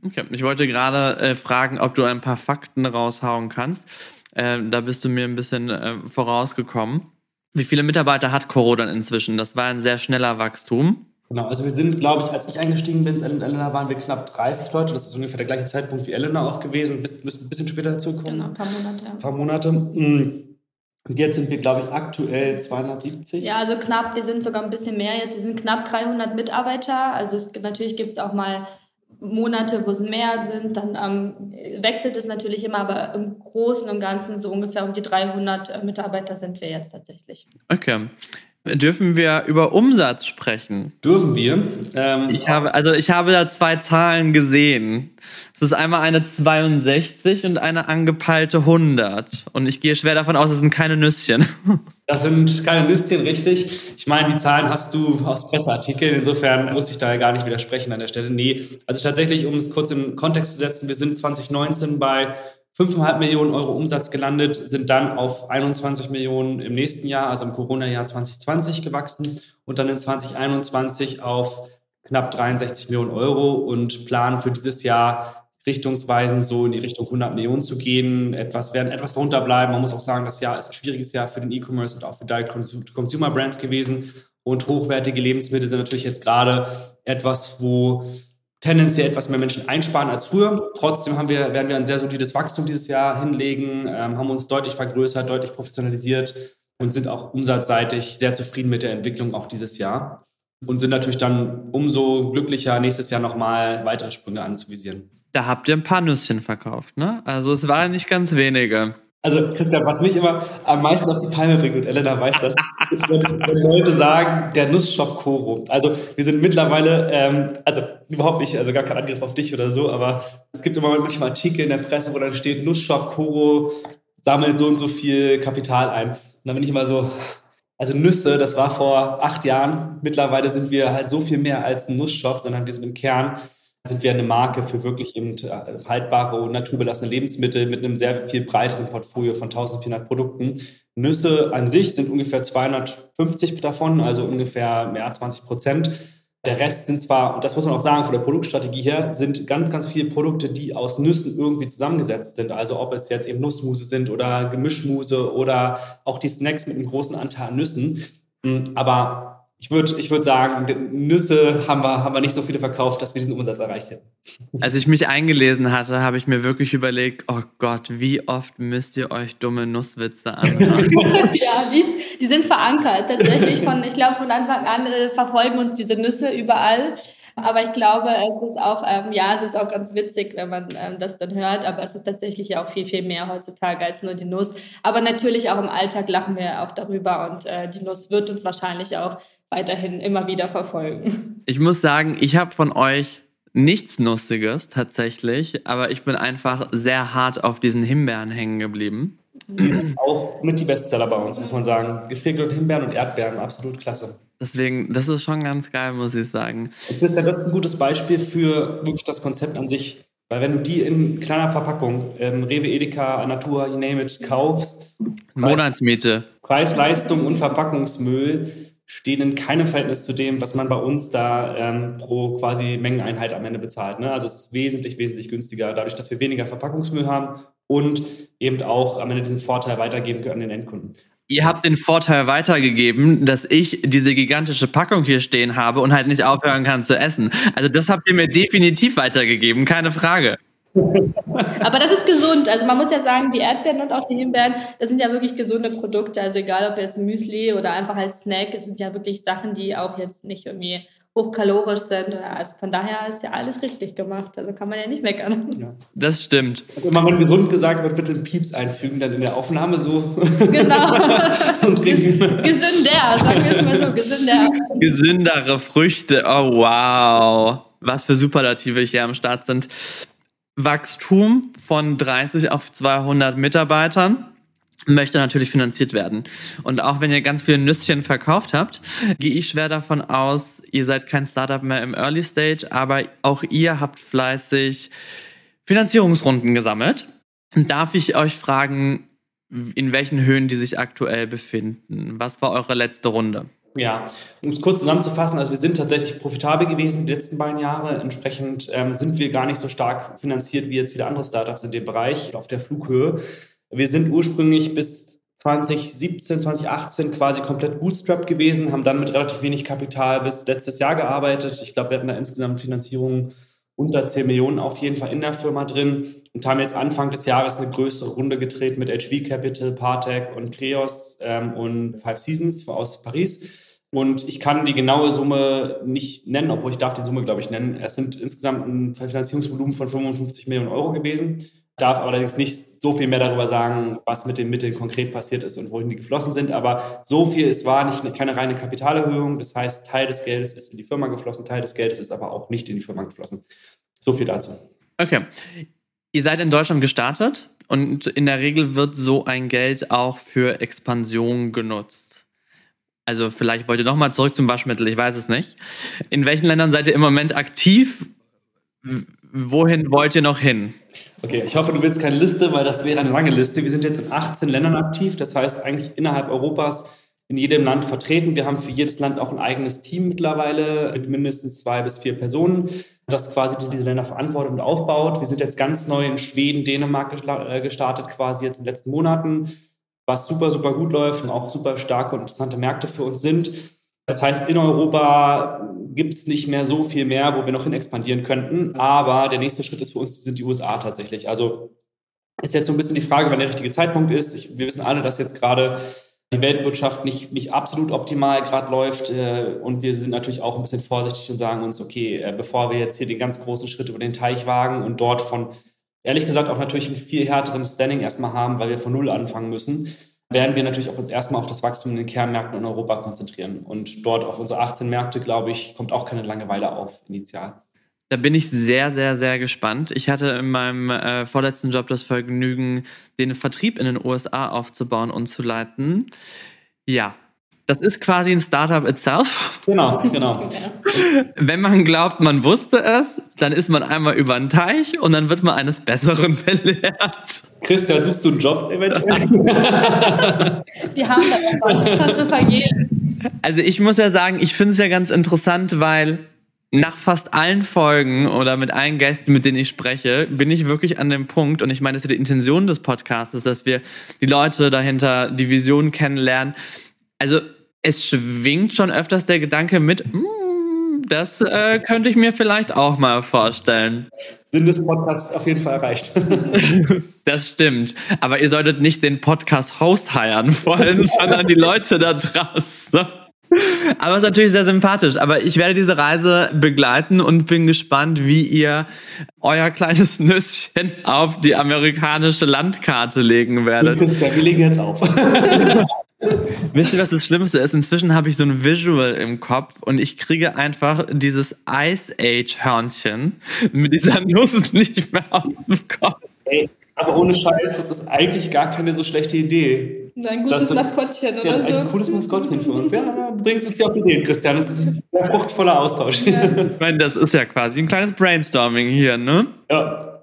Okay. Ich wollte gerade äh, fragen, ob du ein paar Fakten raushauen kannst. Äh, da bist du mir ein bisschen äh, vorausgekommen. Wie viele Mitarbeiter hat Coro dann inzwischen? Das war ein sehr schneller Wachstum. Genau, also wir sind, glaube ich, als ich eingestiegen bin, in Elena waren wir knapp 30 Leute. Das ist ungefähr der gleiche Zeitpunkt wie Elena auch gewesen. Du bist ein bisschen später dazu gekommen. Genau, ein paar Monate. Ein paar Monate. Mm. Und jetzt sind wir, glaube ich, aktuell 270. Ja, also knapp, wir sind sogar ein bisschen mehr jetzt. Wir sind knapp 300 Mitarbeiter. Also es gibt, natürlich gibt es auch mal Monate, wo es mehr sind, dann ähm, wechselt es natürlich immer, aber im Großen und Ganzen so ungefähr um die 300 äh, Mitarbeiter sind wir jetzt tatsächlich. Okay. Dürfen wir über Umsatz sprechen? Dürfen wir. Ähm, ich habe, also ich habe da zwei Zahlen gesehen. Es ist einmal eine 62 und eine angepeilte 100. Und ich gehe schwer davon aus, es sind keine Nüsschen. <laughs> Das sind keine Nüsschen, richtig. Ich meine, die Zahlen hast du aus Presseartikeln. Insofern muss ich da gar nicht widersprechen an der Stelle. Nee, also tatsächlich, um es kurz in Kontext zu setzen, wir sind 2019 bei 5,5 Millionen Euro Umsatz gelandet, sind dann auf 21 Millionen im nächsten Jahr, also im Corona-Jahr 2020 gewachsen und dann in 2021 auf knapp 63 Millionen Euro und planen für dieses Jahr richtungsweisend so in die Richtung 100 Millionen zu gehen. Etwas werden etwas drunter bleiben. Man muss auch sagen, das Jahr ist ein schwieriges Jahr für den E-Commerce und auch für Direct Consumer Brands gewesen. Und hochwertige Lebensmittel sind natürlich jetzt gerade etwas, wo tendenziell etwas mehr Menschen einsparen als früher. Trotzdem haben wir, werden wir ein sehr solides Wachstum dieses Jahr hinlegen, ähm, haben uns deutlich vergrößert, deutlich professionalisiert und sind auch umsatzseitig sehr zufrieden mit der Entwicklung auch dieses Jahr und sind natürlich dann umso glücklicher, nächstes Jahr nochmal weitere Sprünge anzuvisieren. Da habt ihr ein paar Nüsschen verkauft, ne? Also es waren nicht ganz wenige. Also Christian, was mich immer am meisten auf die Palme bringt, und Elena weiß das, <laughs> ist, wenn, wenn Leute sagen, der Nussshop Koro. Also wir sind mittlerweile, ähm, also überhaupt nicht, also gar kein Angriff auf dich oder so, aber es gibt immer manchmal Artikel in der Presse, wo dann steht, Nussshop Koro sammelt so und so viel Kapital ein. Und dann bin ich immer so, also Nüsse, das war vor acht Jahren. Mittlerweile sind wir halt so viel mehr als ein Nussshop, sondern wir sind im Kern sind wir eine Marke für wirklich eben äh, haltbare und naturbelassene Lebensmittel mit einem sehr viel breiteren Portfolio von 1400 Produkten. Nüsse an sich sind ungefähr 250 davon, also ungefähr mehr als 20 Prozent. Der Rest sind zwar, und das muss man auch sagen, von der Produktstrategie her, sind ganz, ganz viele Produkte, die aus Nüssen irgendwie zusammengesetzt sind. Also ob es jetzt eben Nussmuse sind oder Gemischmuse oder auch die Snacks mit einem großen Anteil an Nüssen. Hm, aber ich würde ich würd sagen, Nüsse haben wir, haben wir nicht so viele verkauft, dass wir diesen Umsatz erreicht hätten. Als ich mich eingelesen hatte, habe ich mir wirklich überlegt, oh Gott, wie oft müsst ihr euch dumme Nusswitze anschauen? <laughs> ja, die, die, sind verankert tatsächlich. Von, ich glaube, von Anfang an äh, verfolgen uns diese Nüsse überall. Aber ich glaube, es ist auch, ähm, ja, es ist auch ganz witzig, wenn man ähm, das dann hört, aber es ist tatsächlich ja auch viel, viel mehr heutzutage als nur die Nuss. Aber natürlich auch im Alltag lachen wir auch darüber und äh, die Nuss wird uns wahrscheinlich auch weiterhin immer wieder verfolgen. Ich muss sagen, ich habe von euch nichts Nussiges tatsächlich, aber ich bin einfach sehr hart auf diesen Himbeeren hängen geblieben. Auch mit die Bestseller bei uns, muss man sagen. Gefriegelte Himbeeren und Erdbeeren, absolut klasse. Deswegen, das ist schon ganz geil, muss ich sagen. Das ist ein gutes Beispiel für wirklich das Konzept an sich. Weil wenn du die in kleiner Verpackung, ähm, Rewe, Edeka, Natur, you name it, kaufst. Monatsmiete. Preis, Leistung und Verpackungsmüll stehen in keinem Verhältnis zu dem, was man bei uns da ähm, pro quasi Mengeneinheit am Ende bezahlt. Ne? Also es ist wesentlich, wesentlich günstiger, dadurch, dass wir weniger Verpackungsmüll haben und eben auch am Ende diesen Vorteil weitergeben können an den Endkunden. Ihr habt den Vorteil weitergegeben, dass ich diese gigantische Packung hier stehen habe und halt nicht aufhören kann zu essen. Also das habt ihr mir definitiv weitergegeben, keine Frage. Aber das ist gesund. Also man muss ja sagen, die Erdbeeren und auch die Himbeeren, das sind ja wirklich gesunde Produkte. Also egal ob jetzt Müsli oder einfach als Snack, es sind ja wirklich Sachen, die auch jetzt nicht irgendwie hochkalorisch sind. Also von daher ist ja alles richtig gemacht. Also kann man ja nicht meckern. Ja. Das stimmt. Und immer wenn gesund gesagt wird, bitte einen Pieps einfügen, dann in der Aufnahme so. Genau. <laughs> Sonst kriegen Gesünder, sagen wir es mal so, gesünder. Gesündere Früchte, oh wow. Was für Superlative hier am Start sind. Wachstum von 30 auf 200 Mitarbeitern möchte natürlich finanziert werden. Und auch wenn ihr ganz viele Nüsschen verkauft habt, gehe ich schwer davon aus, ihr seid kein Startup mehr im Early Stage, aber auch ihr habt fleißig Finanzierungsrunden gesammelt. Darf ich euch fragen, in welchen Höhen die sich aktuell befinden? Was war eure letzte Runde? Ja, um es kurz zusammenzufassen, also wir sind tatsächlich profitabel gewesen die letzten beiden Jahre. Entsprechend ähm, sind wir gar nicht so stark finanziert wie jetzt viele andere Startups in dem Bereich auf der Flughöhe. Wir sind ursprünglich bis 2017, 2018 quasi komplett bootstrapped gewesen, haben dann mit relativ wenig Kapital bis letztes Jahr gearbeitet. Ich glaube, wir hatten da insgesamt Finanzierung unter 10 Millionen auf jeden Fall in der Firma drin und haben jetzt Anfang des Jahres eine größere Runde gedreht mit HV Capital, Partec und Creos ähm, und Five Seasons aus Paris. Und ich kann die genaue Summe nicht nennen, obwohl ich darf die Summe, glaube ich, nennen. Es sind insgesamt ein Finanzierungsvolumen von 55 Millionen Euro gewesen darf allerdings nicht so viel mehr darüber sagen, was mit den Mitteln konkret passiert ist und wohin die geflossen sind. Aber so viel, es war nicht keine reine Kapitalerhöhung. Das heißt, Teil des Geldes ist in die Firma geflossen, Teil des Geldes ist aber auch nicht in die Firma geflossen. So viel dazu. Okay. Ihr seid in Deutschland gestartet und in der Regel wird so ein Geld auch für Expansion genutzt. Also vielleicht wollt ihr nochmal zurück zum Waschmittel, ich weiß es nicht. In welchen Ländern seid ihr im Moment aktiv? Wohin wollt ihr noch hin? Okay, ich hoffe, du willst keine Liste, weil das wäre eine lange Liste. Wir sind jetzt in 18 Ländern aktiv, das heißt eigentlich innerhalb Europas in jedem Land vertreten. Wir haben für jedes Land auch ein eigenes Team mittlerweile mit mindestens zwei bis vier Personen, das quasi diese Länder verantwortet und aufbaut. Wir sind jetzt ganz neu in Schweden, Dänemark äh, gestartet, quasi jetzt in den letzten Monaten, was super, super gut läuft und auch super starke und interessante Märkte für uns sind. Das heißt, in Europa gibt es nicht mehr so viel mehr, wo wir noch hin expandieren könnten. Aber der nächste Schritt ist für uns sind die USA tatsächlich. Also ist jetzt so ein bisschen die Frage, wann der richtige Zeitpunkt ist. Ich, wir wissen alle, dass jetzt gerade die Weltwirtschaft nicht, nicht absolut optimal gerade läuft. Äh, und wir sind natürlich auch ein bisschen vorsichtig und sagen uns, okay, äh, bevor wir jetzt hier den ganz großen Schritt über den Teich wagen und dort von, ehrlich gesagt, auch natürlich ein viel härteren Standing erstmal haben, weil wir von Null anfangen müssen, werden wir natürlich auch uns erstmal auf das Wachstum in den Kernmärkten in Europa konzentrieren. Und dort auf unsere 18 Märkte, glaube ich, kommt auch keine Langeweile auf initial. Da bin ich sehr, sehr, sehr gespannt. Ich hatte in meinem äh, vorletzten Job das Vergnügen, den Vertrieb in den USA aufzubauen und zu leiten. Ja, das ist quasi ein Startup itself. Genau, genau. <laughs> Wenn man glaubt, man wusste es, dann ist man einmal über den Teich und dann wird man eines Besseren belehrt. Christian, suchst du einen Job eventuell? <laughs> Wir haben da was zu vergeben. Also ich muss ja sagen, ich finde es ja ganz interessant, weil nach fast allen Folgen oder mit allen Gästen, mit denen ich spreche, bin ich wirklich an dem Punkt, und ich meine, das ist ja die Intention des Podcasts, dass wir die Leute dahinter, die Vision kennenlernen. Also es schwingt schon öfters der Gedanke mit, hm, das äh, könnte ich mir vielleicht auch mal vorstellen. Sinn des Podcasts auf jeden Fall erreicht. <laughs> das stimmt. Aber ihr solltet nicht den Podcast-Host heiern wollen, <laughs> sondern die Leute da draußen. Aber es ist natürlich sehr sympathisch. Aber ich werde diese Reise begleiten und bin gespannt, wie ihr euer kleines Nüsschen auf die amerikanische Landkarte legen werdet. Wir legen jetzt auf. <laughs> Wisst ihr, was das Schlimmste ist? Inzwischen habe ich so ein Visual im Kopf und ich kriege einfach dieses Ice Age Hörnchen mit dieser Nuss nicht mehr aus dem Kopf. Ey, aber ohne Scheiß, das ist eigentlich gar keine so schlechte Idee. Ein gutes Das- Maskottchen Ja, oder das ist so. ein cooles Maskottchen für uns. Ja, du bringst uns ja auf Ideen, Christian. Das ist ein sehr fruchtvoller Austausch. Ich meine, das ist ja quasi ein kleines Brainstorming hier, ne? ja.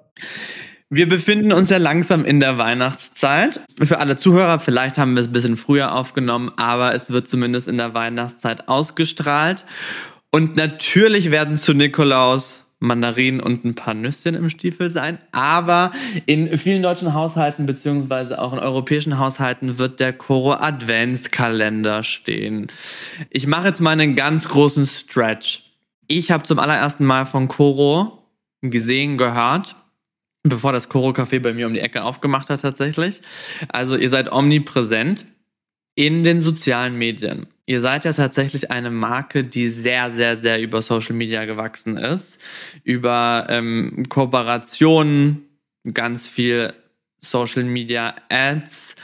Wir befinden uns ja langsam in der Weihnachtszeit. Für alle Zuhörer, vielleicht haben wir es ein bisschen früher aufgenommen, aber es wird zumindest in der Weihnachtszeit ausgestrahlt. Und natürlich werden zu Nikolaus Mandarinen und ein paar Nüsschen im Stiefel sein. Aber in vielen deutschen Haushalten beziehungsweise auch in europäischen Haushalten wird der Koro Adventskalender stehen. Ich mache jetzt mal einen ganz großen Stretch. Ich habe zum allerersten Mal von Koro gesehen, gehört, bevor das Koro Café bei mir um die Ecke aufgemacht hat tatsächlich. Also ihr seid omnipräsent in den sozialen Medien. Ihr seid ja tatsächlich eine Marke, die sehr, sehr, sehr über Social Media gewachsen ist. Über ähm, Kooperationen, ganz viel Social Media Ads.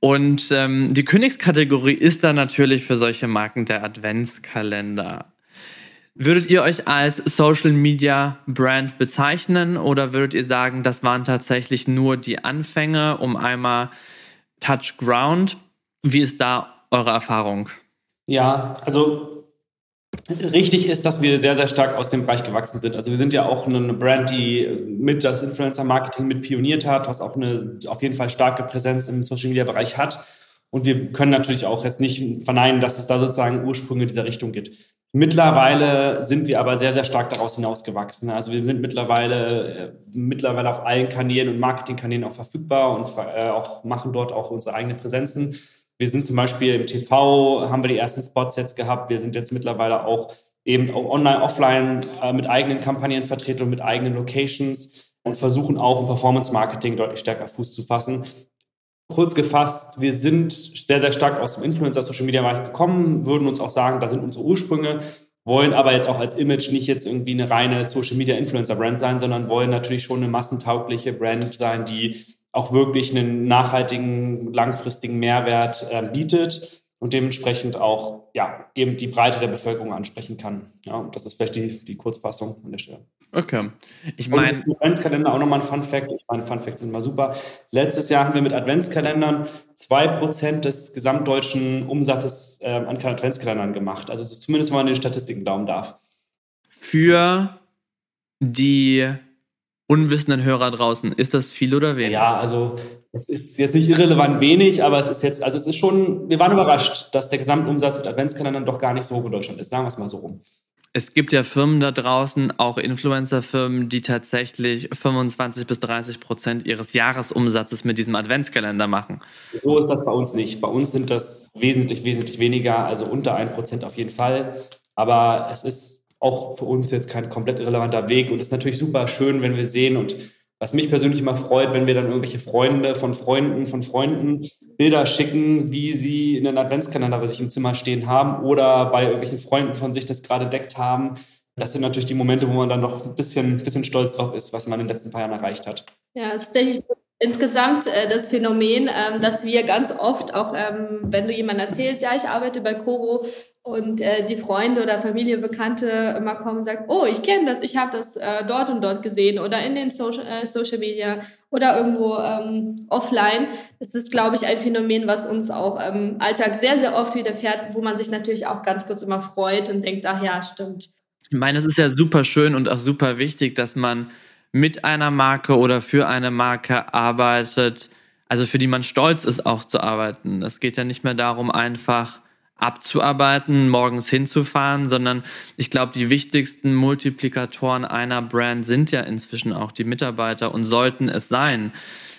Und ähm, die Königskategorie ist dann natürlich für solche Marken der Adventskalender. Würdet ihr euch als Social Media Brand bezeichnen oder würdet ihr sagen, das waren tatsächlich nur die Anfänge, um einmal Touch Ground? Wie ist da eure Erfahrung? Ja, also richtig ist, dass wir sehr, sehr stark aus dem Bereich gewachsen sind. Also wir sind ja auch eine Brand, die mit das Influencer-Marketing mit pioniert hat, was auch eine auf jeden Fall starke Präsenz im Social-Media-Bereich hat. Und wir können natürlich auch jetzt nicht verneinen, dass es da sozusagen Ursprünge dieser Richtung gibt. Mittlerweile sind wir aber sehr, sehr stark daraus hinausgewachsen. Also wir sind mittlerweile, äh, mittlerweile auf allen Kanälen und Marketingkanälen auch verfügbar und äh, auch machen dort auch unsere eigenen Präsenzen. Wir sind zum Beispiel im TV, haben wir die ersten Spots jetzt gehabt. Wir sind jetzt mittlerweile auch eben auch online, offline äh, mit eigenen Kampagnen vertreten und mit eigenen Locations und versuchen auch im Performance-Marketing deutlich stärker Fuß zu fassen. Kurz gefasst, wir sind sehr, sehr stark aus dem Influencer-Social-Media-Bereich gekommen, würden uns auch sagen, da sind unsere Ursprünge, wollen aber jetzt auch als Image nicht jetzt irgendwie eine reine Social-Media-Influencer-Brand sein, sondern wollen natürlich schon eine massentaugliche Brand sein, die auch wirklich einen nachhaltigen, langfristigen Mehrwert äh, bietet und dementsprechend auch ja, eben die Breite der Bevölkerung ansprechen kann. Ja, das ist vielleicht die, die Kurzfassung an der Stelle. Okay. Ich meine, Adventskalender auch nochmal ein Fun Fact. Ich meine, Fun Facts sind immer super. Letztes Jahr haben wir mit Adventskalendern 2% des gesamtdeutschen Umsatzes äh, an Adventskalendern gemacht. Also zumindest, wenn man den Statistiken glauben darf. für die unwissenden Hörer draußen, ist das viel oder wenig? Ja, also es ist jetzt nicht irrelevant wenig, aber es ist jetzt, also es ist schon, wir waren überrascht, dass der Gesamtumsatz mit Adventskalendern doch gar nicht so hoch in Deutschland ist. Sagen wir es mal so rum. Es gibt ja Firmen da draußen, auch Influencer-Firmen, die tatsächlich 25 bis 30 Prozent ihres Jahresumsatzes mit diesem Adventskalender machen. So ist das bei uns nicht. Bei uns sind das wesentlich, wesentlich weniger, also unter 1% auf jeden Fall. Aber es ist auch für uns jetzt kein komplett irrelevanter Weg und es ist natürlich super schön, wenn wir sehen und was mich persönlich immer freut, wenn wir dann irgendwelche Freunde von Freunden von Freunden Bilder schicken, wie sie einen Adventskalender bei sich im Zimmer stehen haben oder bei irgendwelchen Freunden von sich das gerade entdeckt haben. Das sind natürlich die Momente, wo man dann noch ein bisschen, bisschen stolz drauf ist, was man in den letzten paar Jahren erreicht hat. Ja, es ist tatsächlich insgesamt äh, das Phänomen, ähm, dass wir ganz oft, auch ähm, wenn du jemandem erzählst, ja, ich arbeite bei Coro und äh, die Freunde oder Familie, Bekannte immer kommen und sagen, oh, ich kenne das, ich habe das äh, dort und dort gesehen oder in den Social, äh, Social Media oder irgendwo ähm, offline. Das ist, glaube ich, ein Phänomen, was uns auch im Alltag sehr, sehr oft widerfährt, wo man sich natürlich auch ganz kurz immer freut und denkt, ach ja, stimmt. Ich meine, es ist ja super schön und auch super wichtig, dass man mit einer Marke oder für eine Marke arbeitet, also für die man stolz ist, auch zu arbeiten. Es geht ja nicht mehr darum, einfach abzuarbeiten, morgens hinzufahren, sondern ich glaube, die wichtigsten Multiplikatoren einer Brand sind ja inzwischen auch die Mitarbeiter und sollten es sein.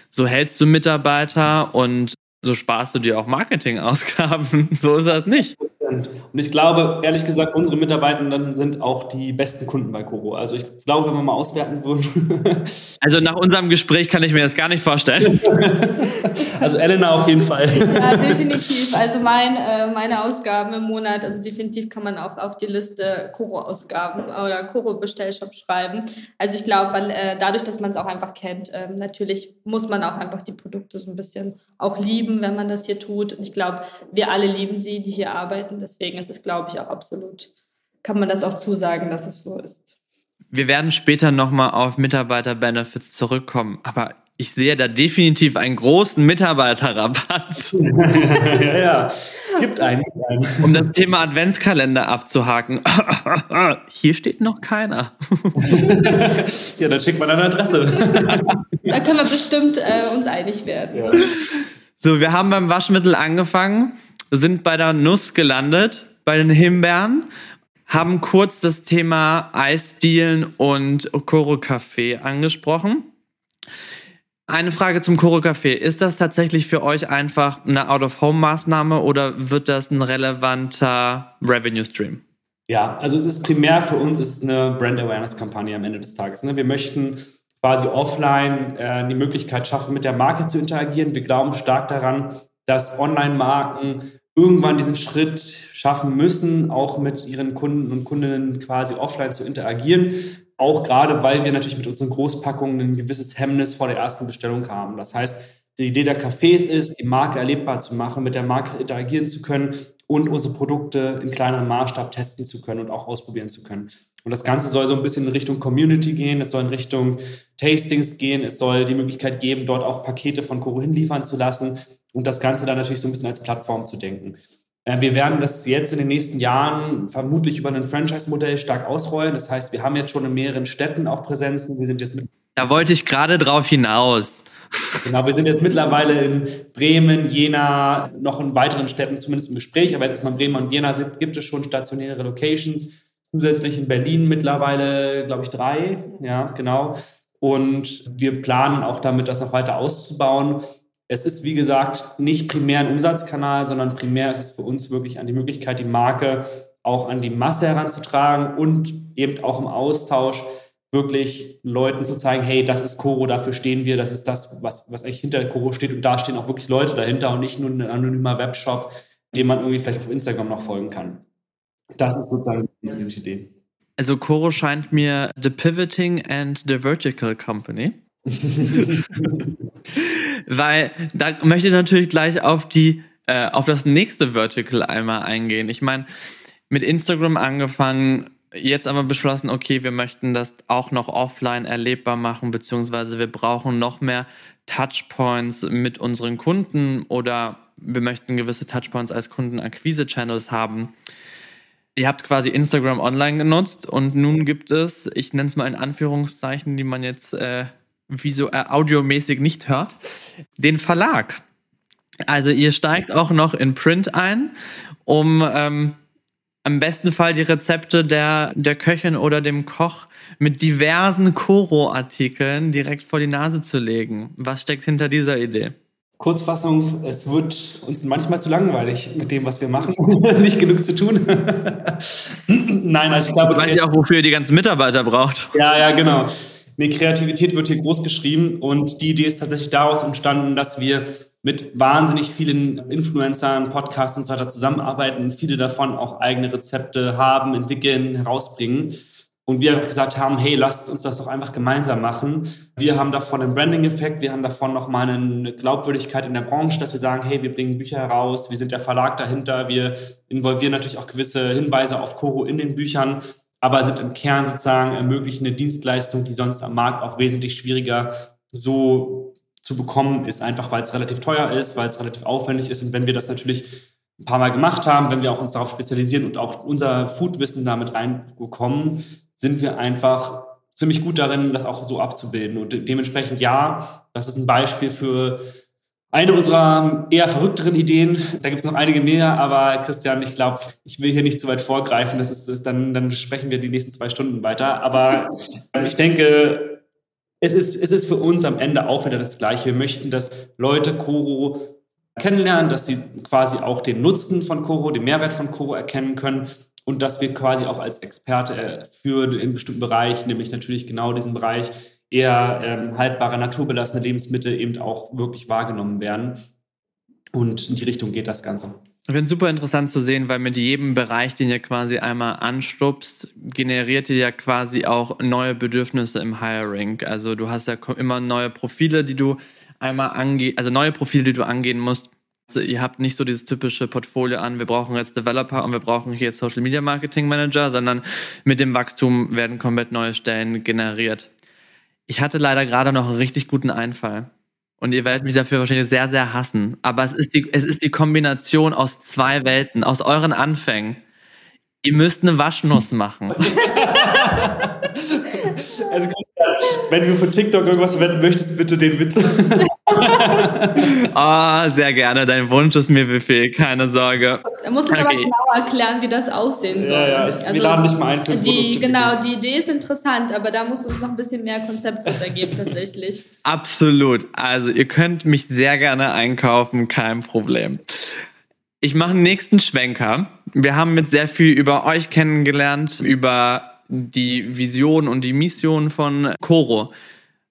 So hältst du Mitarbeiter und so sparst du dir auch Marketingausgaben. <laughs> So ist das nicht. Prozent. Und ich glaube, ehrlich gesagt, unsere Mitarbeitenden sind auch die besten Kunden bei Koro. Also ich glaube, wenn wir mal auswerten würden. <laughs> also nach unserem Gespräch kann ich mir das gar nicht vorstellen. <laughs> also Elena auf jeden Fall. Ja, definitiv. Also mein, äh, meine Ausgaben im Monat, also definitiv kann man auch auf die Liste Koro-Ausgaben oder Koro-Bestellshop schreiben. Also ich glaube, äh, dadurch, dass man es auch einfach kennt, äh, natürlich muss man auch einfach die Produkte so ein bisschen auch lieben, wenn man das hier tut. Und ich glaube, wir alle lieben sie, die hier arbeiten. Deswegen ist es, glaube ich, auch absolut, kann man das auch zusagen, dass es so ist. Wir werden später nochmal auf Mitarbeiter-Benefits zurückkommen, aber ich sehe da definitiv einen großen Mitarbeiterrabatt. <laughs> ja, ja, gibt einen, Um das Thema Adventskalender abzuhaken. <laughs> Hier steht noch keiner. <laughs> ja, dann schickt man eine Adresse. da können wir bestimmt äh, uns einig werden. Ja. So, wir haben beim Waschmittel angefangen, sind bei der Nuss gelandet, bei den Himbeeren, haben kurz das Thema Eisdielen und Koro Café angesprochen. Eine Frage zum Koro Café. Ist das tatsächlich für euch einfach eine Out-of-Home-Maßnahme oder wird das ein relevanter Revenue-Stream? Ja, also es ist primär für uns ist eine Brand-Awareness-Kampagne am Ende des Tages. Ne? Wir möchten quasi offline äh, die Möglichkeit schaffen, mit der Marke zu interagieren. Wir glauben stark daran, dass Online-Marken irgendwann diesen Schritt schaffen müssen, auch mit ihren Kunden und Kundinnen quasi offline zu interagieren. Auch gerade, weil wir natürlich mit unseren Großpackungen ein gewisses Hemmnis vor der ersten Bestellung haben. Das heißt, die Idee der Cafés ist, die Marke erlebbar zu machen, mit der Marke interagieren zu können und unsere Produkte in kleinerem Maßstab testen zu können und auch ausprobieren zu können. Und das Ganze soll so ein bisschen in Richtung Community gehen, es soll in Richtung Tastings gehen, es soll die Möglichkeit geben, dort auch Pakete von Koro hinliefern zu lassen und das Ganze dann natürlich so ein bisschen als Plattform zu denken. Äh, wir werden das jetzt in den nächsten Jahren vermutlich über ein Franchise-Modell stark ausrollen. Das heißt, wir haben jetzt schon in mehreren Städten auch Präsenzen. Wir sind jetzt mit da wollte ich gerade drauf hinaus. Genau, wir sind jetzt mittlerweile in Bremen, Jena, noch in weiteren Städten zumindest im Gespräch, aber jetzt mal Bremen und Jena sind, gibt es schon stationäre Locations zusätzlich in Berlin mittlerweile, glaube ich, drei. Ja, genau. Und wir planen auch damit, das noch weiter auszubauen. Es ist, wie gesagt, nicht primär ein Umsatzkanal, sondern primär ist es für uns wirklich an die Möglichkeit, die Marke auch an die Masse heranzutragen und eben auch im Austausch wirklich Leuten zu zeigen, hey, das ist Coro, dafür stehen wir, das ist das, was, was eigentlich hinter Coro steht und da stehen auch wirklich Leute dahinter und nicht nur ein anonymer Webshop, dem man irgendwie vielleicht auf Instagram noch folgen kann. Das ist sozusagen die Idee. Also Coro scheint mir The Pivoting and the Vertical Company. <laughs> <laughs> Weil da möchte ich natürlich gleich auf die äh, auf das nächste Vertical einmal eingehen. Ich meine, mit Instagram angefangen, jetzt aber beschlossen, okay, wir möchten das auch noch offline erlebbar machen, beziehungsweise wir brauchen noch mehr Touchpoints mit unseren Kunden oder wir möchten gewisse Touchpoints als Kundenakquise-Channels haben. Ihr habt quasi Instagram online genutzt und nun gibt es, ich nenne es mal in Anführungszeichen, die man jetzt äh, so äh, audiomäßig nicht hört, den Verlag. Also ihr steigt auch noch in Print ein, um ähm, am besten Fall die Rezepte der, der Köchin oder dem Koch mit diversen Koro-Artikeln direkt vor die Nase zu legen. Was steckt hinter dieser Idee? Kurzfassung, es wird uns manchmal zu langweilig mit dem, was wir machen. <laughs> Nicht genug zu tun. <laughs> Nein, also ich glaube... Weiß ja auch, wofür ihr die ganzen Mitarbeiter braucht. Ja, ja, genau. Nee, Kreativität wird hier groß geschrieben und die Idee ist tatsächlich daraus entstanden, dass wir mit wahnsinnig vielen Influencern, Podcasts und so weiter zusammenarbeiten, viele davon auch eigene Rezepte haben, entwickeln, herausbringen. Und wir gesagt haben, hey, lasst uns das doch einfach gemeinsam machen. Wir haben davon einen Branding-Effekt, wir haben davon nochmal eine Glaubwürdigkeit in der Branche, dass wir sagen, hey, wir bringen Bücher heraus, wir sind der Verlag dahinter, wir involvieren natürlich auch gewisse Hinweise auf Koro in den Büchern, aber sind im Kern sozusagen ermöglichen eine Dienstleistung, die sonst am Markt auch wesentlich schwieriger so zu bekommen ist, einfach weil es relativ teuer ist, weil es relativ aufwendig ist. Und wenn wir das natürlich ein paar Mal gemacht haben, wenn wir auch uns darauf spezialisieren und auch unser Foodwissen damit reinbekommen, sind wir einfach ziemlich gut darin, das auch so abzubilden. Und dementsprechend ja, das ist ein Beispiel für eine unserer eher verrückteren Ideen. Da gibt es noch einige mehr, aber Christian, ich glaube, ich will hier nicht zu weit vorgreifen. Das ist, ist dann, dann sprechen wir die nächsten zwei Stunden weiter. Aber ich denke, es ist, es ist für uns am Ende auch wieder das Gleiche. Wir möchten, dass Leute Koro kennenlernen, dass sie quasi auch den Nutzen von Coro, den Mehrwert von Coro erkennen können und dass wir quasi auch als Experte äh, für einen bestimmten Bereich, nämlich natürlich genau diesen Bereich eher ähm, haltbare, naturbelassene Lebensmittel eben auch wirklich wahrgenommen werden. Und in die Richtung geht das Ganze. Ich finde es super interessant zu sehen, weil mit jedem Bereich, den ihr quasi einmal anstupst, generiert ihr ja quasi auch neue Bedürfnisse im Hiring. Also du hast ja immer neue Profile, die du einmal angehen, also neue Profile, die du angehen musst. Also ihr habt nicht so dieses typische Portfolio an, wir brauchen jetzt Developer und wir brauchen hier jetzt Social Media Marketing Manager, sondern mit dem Wachstum werden komplett neue Stellen generiert. Ich hatte leider gerade noch einen richtig guten Einfall. Und ihr werdet mich dafür wahrscheinlich sehr, sehr hassen. Aber es ist die, es ist die Kombination aus zwei Welten, aus euren Anfängen. Ihr müsst eine Waschnuss machen. <laughs> Also, wenn du von TikTok irgendwas verwenden möchtest, bitte den Witz. oh, <laughs> sehr gerne. Dein Wunsch ist mir Befehl, keine Sorge. Da musst du okay. aber genau erklären, wie das aussehen soll. Ja, ja, ich, also, wir laden nicht mal ein für die, Genau, die Idee ist interessant, aber da musst du uns noch ein bisschen mehr Konzept runtergeben, tatsächlich. <laughs> Absolut. Also, ihr könnt mich sehr gerne einkaufen, kein Problem. Ich mache einen nächsten Schwenker. Wir haben mit sehr viel über euch kennengelernt, über die Vision und die Mission von Coro.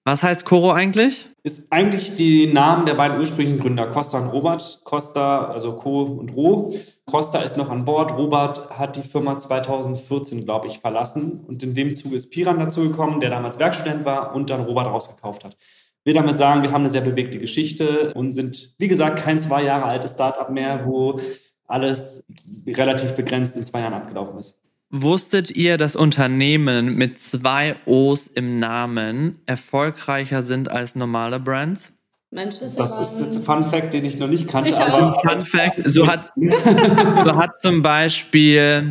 Was heißt Coro eigentlich? Ist eigentlich die Namen der beiden ursprünglichen Gründer, Costa und Robert. Costa, also Co und Ro. Costa ist noch an Bord. Robert hat die Firma 2014, glaube ich, verlassen. Und in dem Zuge ist Piran dazugekommen, der damals Werkstudent war und dann Robert rausgekauft hat. Ich will damit sagen, wir haben eine sehr bewegte Geschichte und sind, wie gesagt, kein zwei Jahre altes Startup mehr, wo alles relativ begrenzt in zwei Jahren abgelaufen ist. Wusstet ihr, dass Unternehmen mit zwei O's im Namen erfolgreicher sind als normale Brands? Mensch, das, das ist jetzt ein Fun Fact, den ich noch nicht kannte. Ich aber Fun Fact, so hat, <laughs> so hat zum Beispiel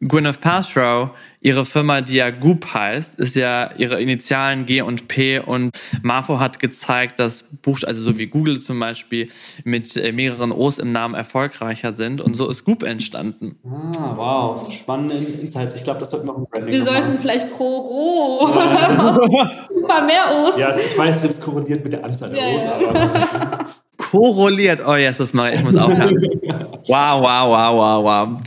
Gwyneth Paltrow ihre Firma, die ja Goop heißt, ist ja ihre Initialen G und P und Marfo hat gezeigt, dass Buch, also so wie Google zum Beispiel, mit äh, mehreren O's im Namen erfolgreicher sind und so ist Goop entstanden. Ah, wow, spannende Insights. Ich glaube, das sollten wir auch ein Branding Wir sollten machen. vielleicht Koro. Ja. <laughs> ein paar mehr O's. Ja, ich weiß, es korreliert mit der Anzahl der ja, O's, aber Korreliert. Oh, yes, das mache ich. Ich muss aufhören. <laughs> wow, wow, wow, wow, wow.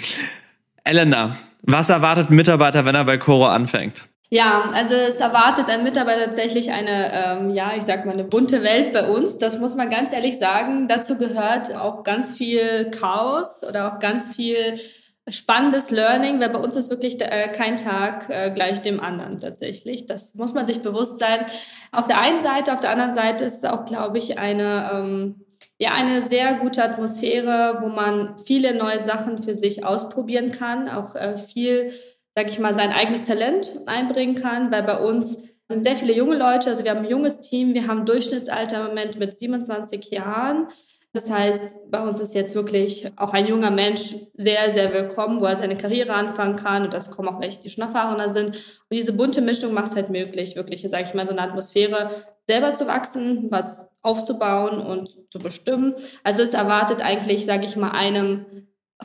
Elena, was erwartet ein Mitarbeiter, wenn er bei Coro anfängt? Ja, also es erwartet ein Mitarbeiter tatsächlich eine, ähm, ja, ich sag mal, eine bunte Welt bei uns. Das muss man ganz ehrlich sagen. Dazu gehört auch ganz viel Chaos oder auch ganz viel spannendes Learning, weil bei uns ist wirklich äh, kein Tag äh, gleich dem anderen tatsächlich. Das muss man sich bewusst sein. Auf der einen Seite, auf der anderen Seite ist es auch, glaube ich, eine ähm, ja eine sehr gute Atmosphäre, wo man viele neue Sachen für sich ausprobieren kann, auch äh, viel, sag ich mal, sein eigenes Talent einbringen kann, weil bei uns sind sehr viele junge Leute, also wir haben ein junges Team, wir haben Durchschnittsalter im Moment mit 27 Jahren. Das heißt, bei uns ist jetzt wirklich auch ein junger Mensch sehr, sehr willkommen, wo er seine Karriere anfangen kann. Und das kommen auch welche, die schon erfahrener sind. Und diese bunte Mischung macht es halt möglich, wirklich, sage ich mal, so eine Atmosphäre selber zu wachsen, was aufzubauen und zu bestimmen. Also es erwartet eigentlich, sage ich mal, einem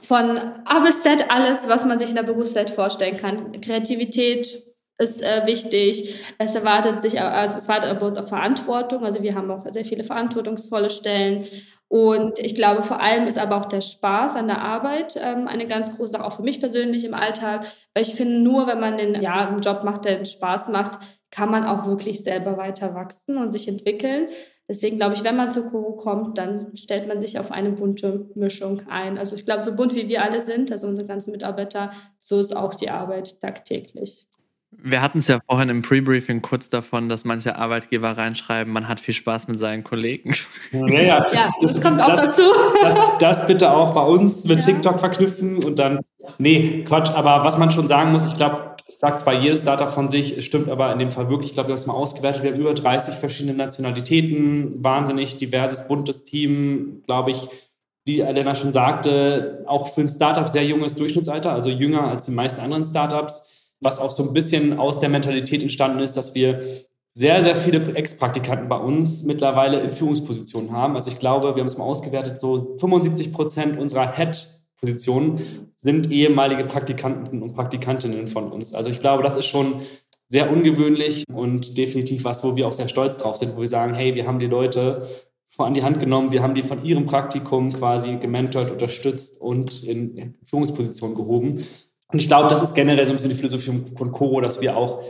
von A bis Z alles, was man sich in der Berufswelt vorstellen kann. Kreativität ist äh, wichtig. Es erwartet sich, also es erwartet bei uns auch Verantwortung. Also wir haben auch sehr viele verantwortungsvolle Stellen. Und ich glaube, vor allem ist aber auch der Spaß an der Arbeit ähm, eine ganz große Sache, auch für mich persönlich im Alltag. Weil ich finde, nur wenn man den, ja, einen Job macht, der Spaß macht, kann man auch wirklich selber weiter wachsen und sich entwickeln. Deswegen glaube ich, wenn man zu Koro kommt, dann stellt man sich auf eine bunte Mischung ein. Also ich glaube, so bunt wie wir alle sind, also unsere ganzen Mitarbeiter, so ist auch die Arbeit tagtäglich. Wir hatten es ja vorhin im Pre-Briefing kurz davon, dass manche Arbeitgeber reinschreiben, man hat viel Spaß mit seinen Kollegen. Ja, ja, ja das, das, kommt auch das, dazu. Das, das, bitte auch bei uns mit ja. TikTok verknüpfen und dann, nee, Quatsch, aber was man schon sagen muss, ich glaube, es sagt zwar jedes Startup von sich, es stimmt aber in dem Fall wirklich, ich glaube, wir haben es mal ausgewertet, wir haben über 30 verschiedene Nationalitäten, wahnsinnig diverses, buntes Team, glaube ich, wie Elena schon sagte, auch für ein Startup sehr junges Durchschnittsalter, also jünger als die meisten anderen Startups, was auch so ein bisschen aus der Mentalität entstanden ist, dass wir sehr, sehr viele Ex-Praktikanten bei uns mittlerweile in Führungspositionen haben. Also ich glaube, wir haben es mal ausgewertet, so 75 Prozent unserer Head Positionen sind ehemalige Praktikanten und Praktikantinnen von uns. Also ich glaube, das ist schon sehr ungewöhnlich und definitiv was, wo wir auch sehr stolz drauf sind, wo wir sagen, hey, wir haben die Leute an die Hand genommen. Wir haben die von ihrem Praktikum quasi gementort, unterstützt und in Führungspositionen gehoben. Und ich glaube, das ist generell so ein bisschen die Philosophie von Coro, dass wir auch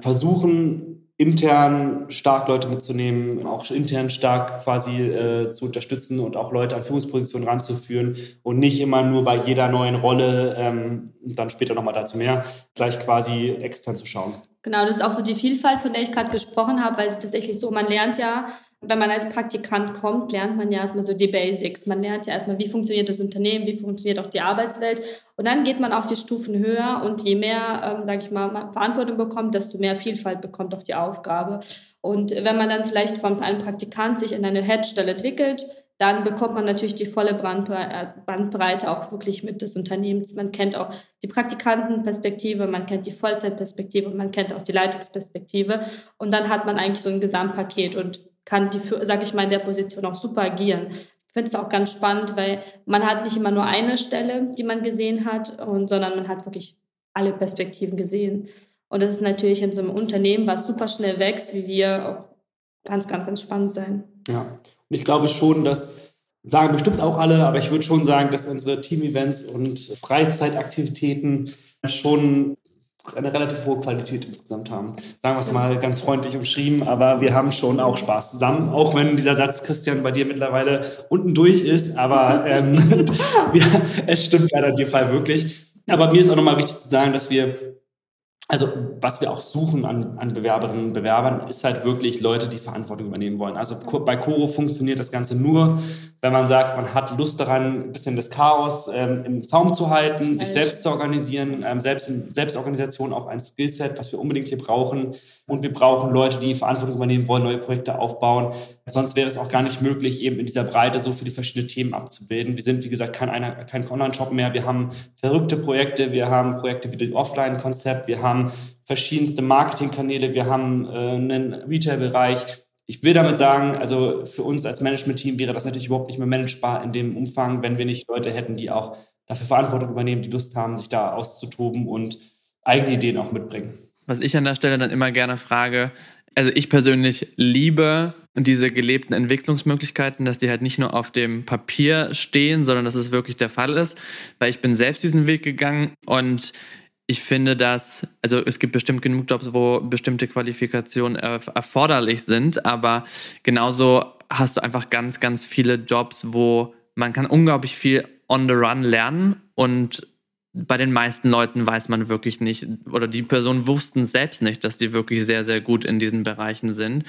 versuchen, intern stark Leute mitzunehmen, auch intern stark quasi äh, zu unterstützen und auch Leute an Führungspositionen ranzuführen und nicht immer nur bei jeder neuen Rolle, ähm, dann später nochmal dazu mehr, gleich quasi extern zu schauen. Genau, das ist auch so die Vielfalt, von der ich gerade gesprochen habe, weil es ist tatsächlich so, man lernt ja wenn man als Praktikant kommt, lernt man ja erstmal so die Basics. Man lernt ja erstmal, wie funktioniert das Unternehmen, wie funktioniert auch die Arbeitswelt. Und dann geht man auch die Stufen höher und je mehr, ähm, sage ich mal, Verantwortung bekommt, desto mehr Vielfalt bekommt auch die Aufgabe. Und wenn man dann vielleicht von einem Praktikant sich in eine Headstelle entwickelt, dann bekommt man natürlich die volle äh, Bandbreite auch wirklich mit des Unternehmens. Man kennt auch die Praktikantenperspektive, man kennt die Vollzeitperspektive, man kennt auch die Leitungsperspektive. Und dann hat man eigentlich so ein Gesamtpaket. Und kann die, sage ich mal, in der Position auch super agieren. Ich finde es auch ganz spannend, weil man hat nicht immer nur eine Stelle, die man gesehen hat, und, sondern man hat wirklich alle Perspektiven gesehen. Und das ist natürlich in so einem Unternehmen, was super schnell wächst, wie wir, auch ganz, ganz, ganz spannend sein. Ja, und ich glaube schon, dass, sagen bestimmt auch alle, aber ich würde schon sagen, dass unsere Team-Events und Freizeitaktivitäten schon eine relativ hohe Qualität insgesamt haben. Sagen wir es mal ganz freundlich umschrieben, aber wir haben schon auch Spaß zusammen, auch wenn dieser Satz, Christian, bei dir mittlerweile unten durch ist, aber ähm, <laughs> es stimmt leider in dem Fall wirklich. Aber mir ist auch nochmal wichtig zu sagen, dass wir also was wir auch suchen an, an Bewerberinnen und Bewerbern, ist halt wirklich Leute, die Verantwortung übernehmen wollen. Also bei Coro funktioniert das Ganze nur, wenn man sagt, man hat Lust daran, ein bisschen das Chaos ähm, im Zaum zu halten, sich selbst zu organisieren, ähm, selbst in Selbstorganisation auch ein Skillset, was wir unbedingt hier brauchen. Und wir brauchen Leute, die Verantwortung übernehmen wollen, neue Projekte aufbauen. Sonst wäre es auch gar nicht möglich, eben in dieser Breite so viele verschiedene Themen abzubilden. Wir sind, wie gesagt, kein, kein Online-Shop mehr. Wir haben verrückte Projekte. Wir haben Projekte wie das Offline-Konzept. Wir haben verschiedenste Marketingkanäle. Wir haben äh, einen Retail-Bereich. Ich will damit sagen, also für uns als Management-Team wäre das natürlich überhaupt nicht mehr managebar in dem Umfang, wenn wir nicht Leute hätten, die auch dafür Verantwortung übernehmen, die Lust haben, sich da auszutoben und eigene Ideen auch mitbringen. Was ich an der Stelle dann immer gerne frage, also ich persönlich liebe diese gelebten Entwicklungsmöglichkeiten, dass die halt nicht nur auf dem Papier stehen, sondern dass es wirklich der Fall ist, weil ich bin selbst diesen Weg gegangen und ich finde, dass, also es gibt bestimmt genug Jobs, wo bestimmte Qualifikationen erforderlich sind, aber genauso hast du einfach ganz, ganz viele Jobs, wo man kann unglaublich viel on the run lernen und bei den meisten Leuten weiß man wirklich nicht, oder die Personen wussten selbst nicht, dass die wirklich sehr, sehr gut in diesen Bereichen sind.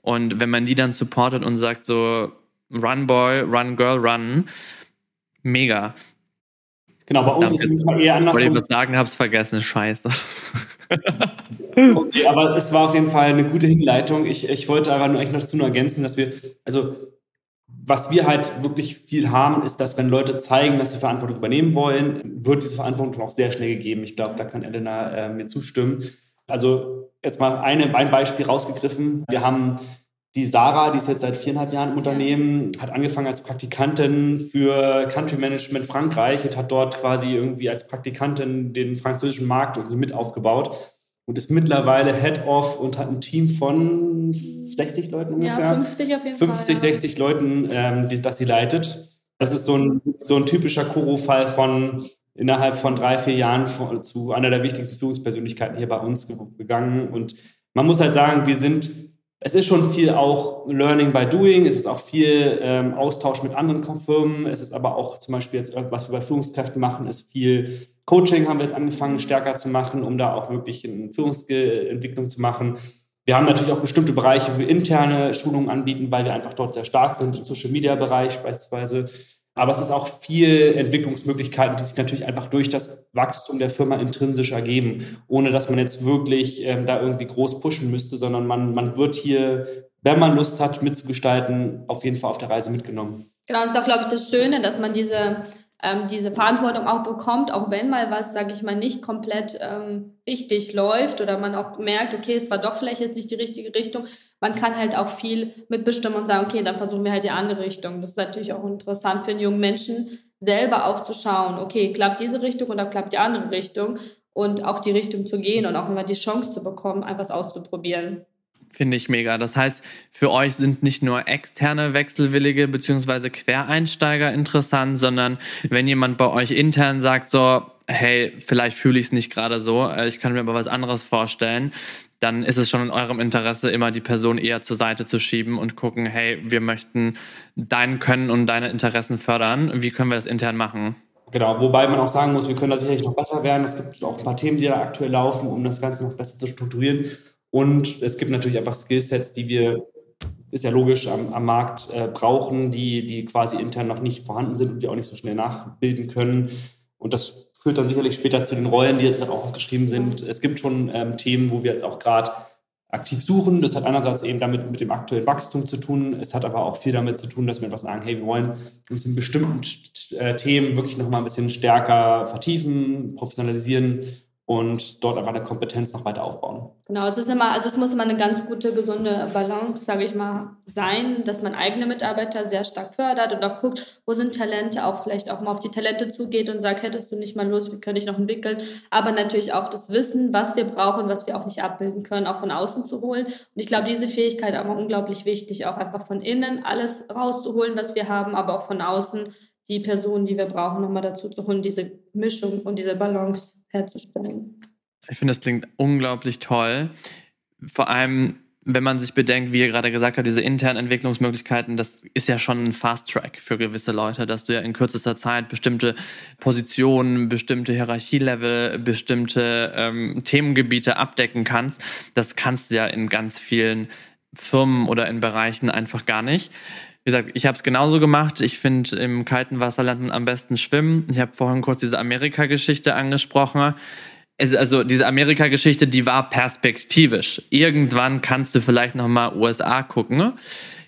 Und wenn man die dann supportet und sagt so, Run Boy, Run Girl, Run, mega. Genau, bei uns ist es eher anders. Ich würde sagen, hab's vergessen, scheiße. <laughs> okay, aber es war auf jeden Fall eine gute Hinleitung. Ich, ich wollte aber nur eigentlich noch dazu nur ergänzen, dass wir, also was wir halt wirklich viel haben, ist, dass wenn Leute zeigen, dass sie Verantwortung übernehmen wollen, wird diese Verantwortung auch sehr schnell gegeben. Ich glaube, da kann Elena äh, mir zustimmen. Also jetzt mal eine, ein Beispiel rausgegriffen. Wir haben die Sarah, die ist jetzt seit viereinhalb Jahren im Unternehmen, hat angefangen als Praktikantin für Country Management Frankreich und hat dort quasi irgendwie als Praktikantin den französischen Markt irgendwie mit aufgebaut und ist mittlerweile Head-Off und hat ein Team von 60 Leuten ungefähr. Ja, 50 auf jeden 50, Fall, 60 Leuten, ähm, die, das sie leitet. Das ist so ein, so ein typischer Kuro-Fall von innerhalb von drei, vier Jahren von, zu einer der wichtigsten Führungspersönlichkeiten hier bei uns gegangen. Und man muss halt sagen, wir sind es ist schon viel auch Learning by Doing, es ist auch viel ähm, Austausch mit anderen Firmen, es ist aber auch zum Beispiel jetzt, was wir bei Führungskräften machen, ist viel Coaching haben wir jetzt angefangen stärker zu machen, um da auch wirklich eine Führungsentwicklung zu machen. Wir haben natürlich auch bestimmte Bereiche für interne Schulungen anbieten, weil wir einfach dort sehr stark sind, im Social Media Bereich beispielsweise. Aber es ist auch viel Entwicklungsmöglichkeiten, die sich natürlich einfach durch das Wachstum der Firma intrinsisch ergeben, ohne dass man jetzt wirklich ähm, da irgendwie groß pushen müsste, sondern man, man wird hier, wenn man Lust hat, mitzugestalten, auf jeden Fall auf der Reise mitgenommen. Genau, und das ist auch, glaube ich, das Schöne, dass man diese ähm, diese Verantwortung auch bekommt, auch wenn mal was, sage ich mal, nicht komplett ähm, richtig läuft oder man auch merkt, okay, es war doch vielleicht jetzt nicht die richtige Richtung. Man kann halt auch viel mitbestimmen und sagen, okay, dann versuchen wir halt die andere Richtung. Das ist natürlich auch interessant für einen jungen Menschen, selber auch zu schauen, okay, klappt diese Richtung oder klappt die andere Richtung und auch die Richtung zu gehen und auch immer die Chance zu bekommen, etwas auszuprobieren. Finde ich mega. Das heißt, für euch sind nicht nur externe Wechselwillige bzw. Quereinsteiger interessant, sondern wenn jemand bei euch intern sagt, so, hey, vielleicht fühle ich es nicht gerade so, äh, ich kann mir aber was anderes vorstellen, dann ist es schon in eurem Interesse, immer die Person eher zur Seite zu schieben und gucken, hey, wir möchten dein Können und deine Interessen fördern. Wie können wir das intern machen? Genau, wobei man auch sagen muss, wir können da sicherlich noch besser werden. Es gibt auch ein paar Themen, die da aktuell laufen, um das Ganze noch besser zu strukturieren. Und es gibt natürlich einfach Skillsets, die wir, ist ja logisch, am, am Markt äh, brauchen, die, die quasi intern noch nicht vorhanden sind und wir auch nicht so schnell nachbilden können. Und das führt dann sicherlich später zu den Rollen, die jetzt gerade auch geschrieben sind. Es gibt schon ähm, Themen, wo wir jetzt auch gerade aktiv suchen. Das hat einerseits eben damit mit dem aktuellen Wachstum zu tun. Es hat aber auch viel damit zu tun, dass wir etwas sagen, hey, wir wollen uns in bestimmten äh, Themen wirklich nochmal ein bisschen stärker vertiefen, professionalisieren und dort einfach eine Kompetenz noch weiter aufbauen. Genau, es ist immer, also es muss immer eine ganz gute, gesunde Balance, sage ich mal, sein, dass man eigene Mitarbeiter sehr stark fördert und auch guckt, wo sind Talente, auch vielleicht auch mal auf die Talente zugeht und sagt, hättest du nicht mal Lust, wie könnte ich noch entwickeln, aber natürlich auch das Wissen, was wir brauchen, was wir auch nicht abbilden können, auch von außen zu holen. Und ich glaube, diese Fähigkeit ist auch unglaublich wichtig, auch einfach von innen alles rauszuholen, was wir haben, aber auch von außen die Personen, die wir brauchen, nochmal dazu zu holen, diese Mischung und diese Balance herzustellen. Ich finde, das klingt unglaublich toll. Vor allem, wenn man sich bedenkt, wie ihr gerade gesagt habt, diese internen Entwicklungsmöglichkeiten, das ist ja schon ein Fast-Track für gewisse Leute, dass du ja in kürzester Zeit bestimmte Positionen, bestimmte Hierarchielevel, bestimmte ähm, Themengebiete abdecken kannst. Das kannst du ja in ganz vielen Firmen oder in Bereichen einfach gar nicht. Wie gesagt, ich habe es genauso gemacht. Ich finde, im kalten Wasser man am besten schwimmen. Ich habe vorhin kurz diese Amerika-Geschichte angesprochen. also diese Amerika-Geschichte, die war perspektivisch. Irgendwann kannst du vielleicht noch mal USA gucken.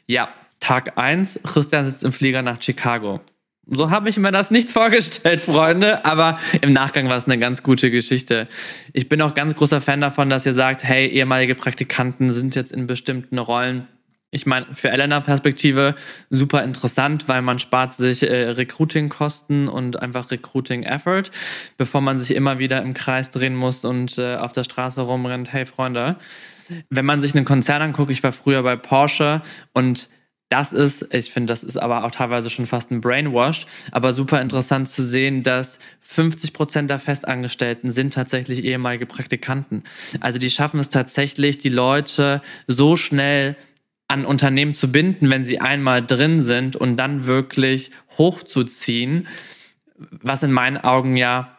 Ja, Tag eins. Christian sitzt im Flieger nach Chicago. So habe ich mir das nicht <laughs> vorgestellt, Freunde, aber im Nachgang war es eine ganz gute Geschichte. Ich bin auch ganz großer Fan davon, dass ihr sagt, hey, ehemalige Praktikanten sind jetzt in bestimmten Rollen ich meine, für Elena-Perspektive super interessant, weil man spart sich äh, Recruiting-Kosten und einfach Recruiting-Effort, bevor man sich immer wieder im Kreis drehen muss und äh, auf der Straße rumrennt. Hey Freunde, wenn man sich einen Konzern anguckt, ich war früher bei Porsche und das ist, ich finde, das ist aber auch teilweise schon fast ein Brainwash, aber super interessant zu sehen, dass 50 Prozent der Festangestellten sind tatsächlich ehemalige Praktikanten. Also die schaffen es tatsächlich, die Leute so schnell an Unternehmen zu binden, wenn sie einmal drin sind und dann wirklich hochzuziehen, was in meinen Augen ja